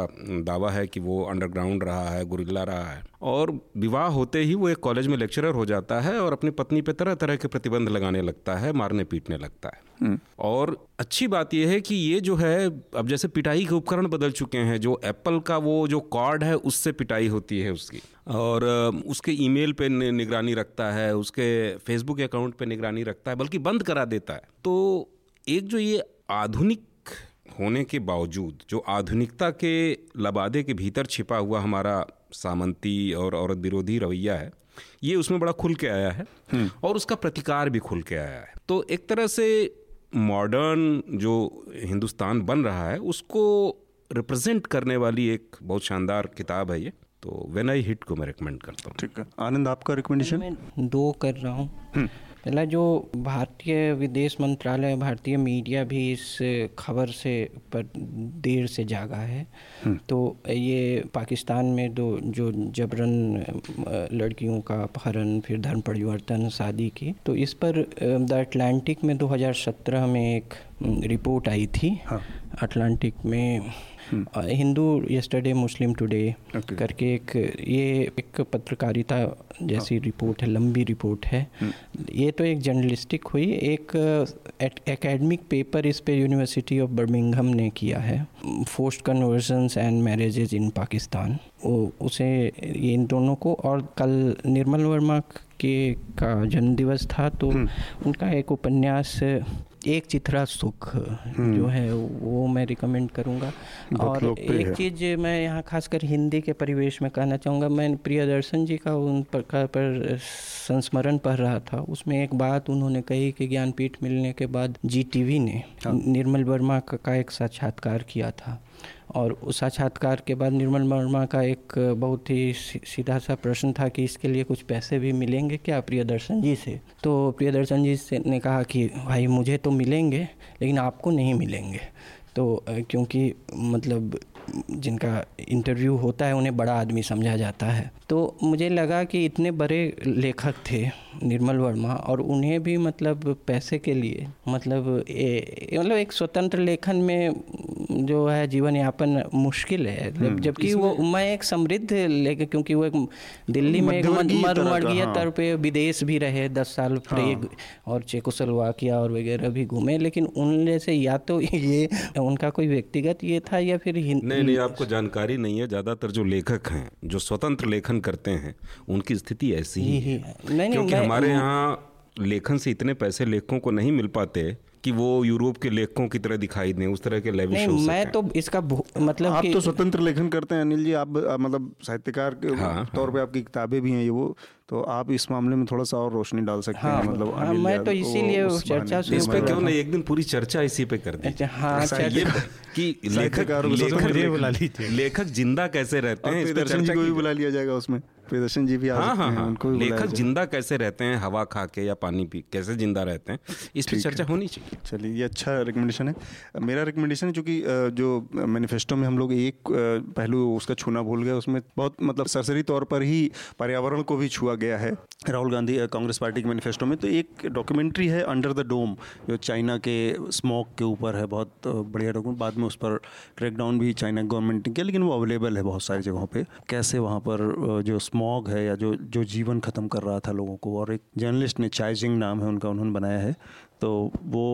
दावा है कि वो अंडरग्राउंड रहा है गुरिल्ला रहा है। और विवाह होते ही वो एक कॉलेज में लेक्चरर हो जाता है और अपनी पत्नी पे तरह तरह के प्रतिबंध लगाने लगता है मारने पीटने लगता है। हम्म। और अच्छी बात यह है कि ये जो है अब जैसे पिटाई के उपकरण बदल चुके हैं जो एप्पल का वो जो कॉर्ड है उससे पिटाई होती है उसकी। और उसके ईमेल पे निगरानी रखता है उसके फेसबुक अकाउंट पे निगरानी रखता है बल्कि बंद करा देता है। तो एक जो ये आधुनिक होने के बावजूद जो आधुनिकता के लबादे के भीतर छिपा हुआ हमारा सामंती और औरत विरोधी रवैया है ये उसमें बड़ा खुल के आया है हम्म। और उसका प्रतिकार भी खुल के आया है। तो एक तरह से मॉडर्न जो हिंदुस्तान बन रहा है उसको रिप्रेजेंट करने वाली एक बहुत शानदार किताब है ये। तो वेन आई हिट को मैं रिकमेंड करता हूँ। ठीक है। आनंद आपका रिकमेंडेशन दो कर रहा हूँ। हम्म। पहला जो भारतीय विदेश मंत्रालय भारतीय मीडिया भी इस खबर से पर देर से जागा है हम्म। तो ये पाकिस्तान में दो जो जबरन लड़कियों का अपहरण फिर धर्म परिवर्तन शादी की तो इस पर द अटलांटिक में 2017 में एक रिपोर्ट आई थी हाँ। अटलांटिक में हिंदू यस्टरडे मुस्लिम टुडे करके एक ये एक पत्रकारिता जैसी हाँ. रिपोर्ट है लंबी रिपोर्ट है हम्म। ये तो एक जर्नलिस्टिक हुई एक एकेडमिक पेपर इस पे यूनिवर्सिटी ऑफ़ बर्मिंगहम ने किया है forced conversions and marriages in Pakistan वो उसे इन दोनों को और कल निर्मल वर्मा के का जन्मदिवस था तो हम्म। उनका एक उपन्यास एक चित्रा सुख हम्म। जो है वो मैं रिकमेंड करूँगा और एक चीज़ मैं यहाँ खासकर हिंदी के परिवेश में कहना चाहूँगा मैं प्रियदर्शन जी का उन पर, पर संस्मरण पढ़ रहा था उसमें एक बात उन्होंने कही कि ज्ञानपीठ मिलने के बाद जी टीवी ने हाँ। निर्मल वर्मा का एक साक्षात्कार किया था और उस साक्षात्कार के बाद निर्मल वर्मा का एक बहुत ही सीधा सा प्रश्न था कि इसके लिए कुछ पैसे भी मिलेंगे क्या प्रियदर्शन जी से? तो प्रियदर्शन जी से ने कहा कि, भाई, मुझे तो मिलेंगे, लेकिन आपको नहीं मिलेंगे। तो क्योंकि मतलब जिनका इंटरव्यू होता है, उन्हें बड़ा आदमी समझा जाता है। तो मुझे लगा कि इतने बड़े लेखक थे निर्मल वर्मा और उन्हें भी मतलब पैसे के लिए मतलब ए, मतलब एक स्वतंत्र लेखन में जो है जीवन यापन मुश्किल है हम्म, जबकि वो मैं एक समृद्ध लेखक क्योंकि वो एक दिल्ली में एक मर्मर्गीय हाँ। तर पे विदेश भी रहे दस साल प्रेग हाँ। और चेकोसलवाकिया और वगैरह भी घूमे लेकिन उन जैसे या तो ये उनका कोई व्यक्तिगत ये था या फिर नहीं नहीं आपको जानकारी नहीं है ज़्यादातर जो लेखक हैं जो स्वतंत्र लेखन करते हैं उनकी स्थिति ऐसी ही है क्योंकि हमारे यहाँ लेखन से इतने पैसे लेखकों को नहीं मिल पाते कि वो यूरोप के लेखकों की तरह दिखाई दें उस तरह के लेविश नहीं मैं तो इसका मतलब आप कि तो स्वतंत्र लेखन करते हैं अनिल जी आप मतलब साहित्यकार के हाँ, तौर पे आपकी किताबें भी हैं ये वो तो आप इस मामले में थोड़ा सा और रोशनी डाल सकते हाँ, हैं मतलब हाँ, अनिल मैं तो इसीलिए चर्चा इस पे क्यों नहीं एक दिन पूरी चर्चा इसी पे कर दी। अच्छा, हाँ कि लेखक लेखक ज़िंदा कैसे रहते हैं इस पे चर्चा को भी बुला लिया जाएगा उसमें। प्रियदर्शन जी भी आ हाँ हाँ हैं हाँ। उनको भी लेखक। ज़िंदा कैसे रहते हैं? हवा खा के या पानी पी कैसे ज़िंदा रहते हैं? इस पर चर्चा होनी चाहिए। चलिए ये अच्छा रिकमेंडेशन है। मेरा रिकमेंडेशन है चूँकि जो मैनिफेस्टो में हम लोग एक पहलू उसका छूना भूल गए उसमें बहुत मतलब सरसरी तौर पर ही पर्यावरण को भी छुआ गया है राहुल गांधी कांग्रेस पार्टी के मैनिफेस्टो में। तो एक डॉक्यूमेंट्री है अंडर द डोम जो चाइना के स्मोक के ऊपर है बहुत बढ़िया डॉक्यूमेंट बाद में उस पर क्रैकडाउन भी चाइना गवर्नमेंट ने किया लेकिन वो अवेलेबल है बहुत सारी जगहों पर कैसे वहाँ पर जो स्मॉग है या जो जो जीवन ख़त्म कर रहा था लोगों को। और एक जर्नलिस्ट ने चाइजिंग नाम है उनका, उन्होंने बनाया है। तो वो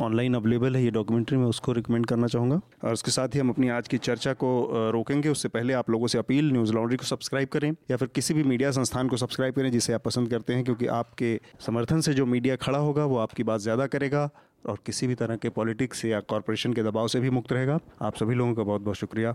ऑनलाइन अवेलेबल है ये डॉक्यूमेंट्री, मैं उसको रिकमेंड करना चाहूँगा। और उसके साथ ही हम अपनी आज की चर्चा को रोकेंगे। उससे पहले आप लोगों से अपील, न्यूज़ लॉन्ड्री को सब्सक्राइब करें या फिर किसी भी मीडिया संस्थान को सब्सक्राइब करें जिसे आप पसंद करते हैं, क्योंकि आपके समर्थन से जो मीडिया खड़ा होगा, वो आपकी बात ज़्यादा करेगा और किसी भी तरह के पॉलिटिक्स या कॉरपोरेशन के दबाव से भी मुक्त रहेगा। आप सभी लोगों का बहुत बहुत शुक्रिया।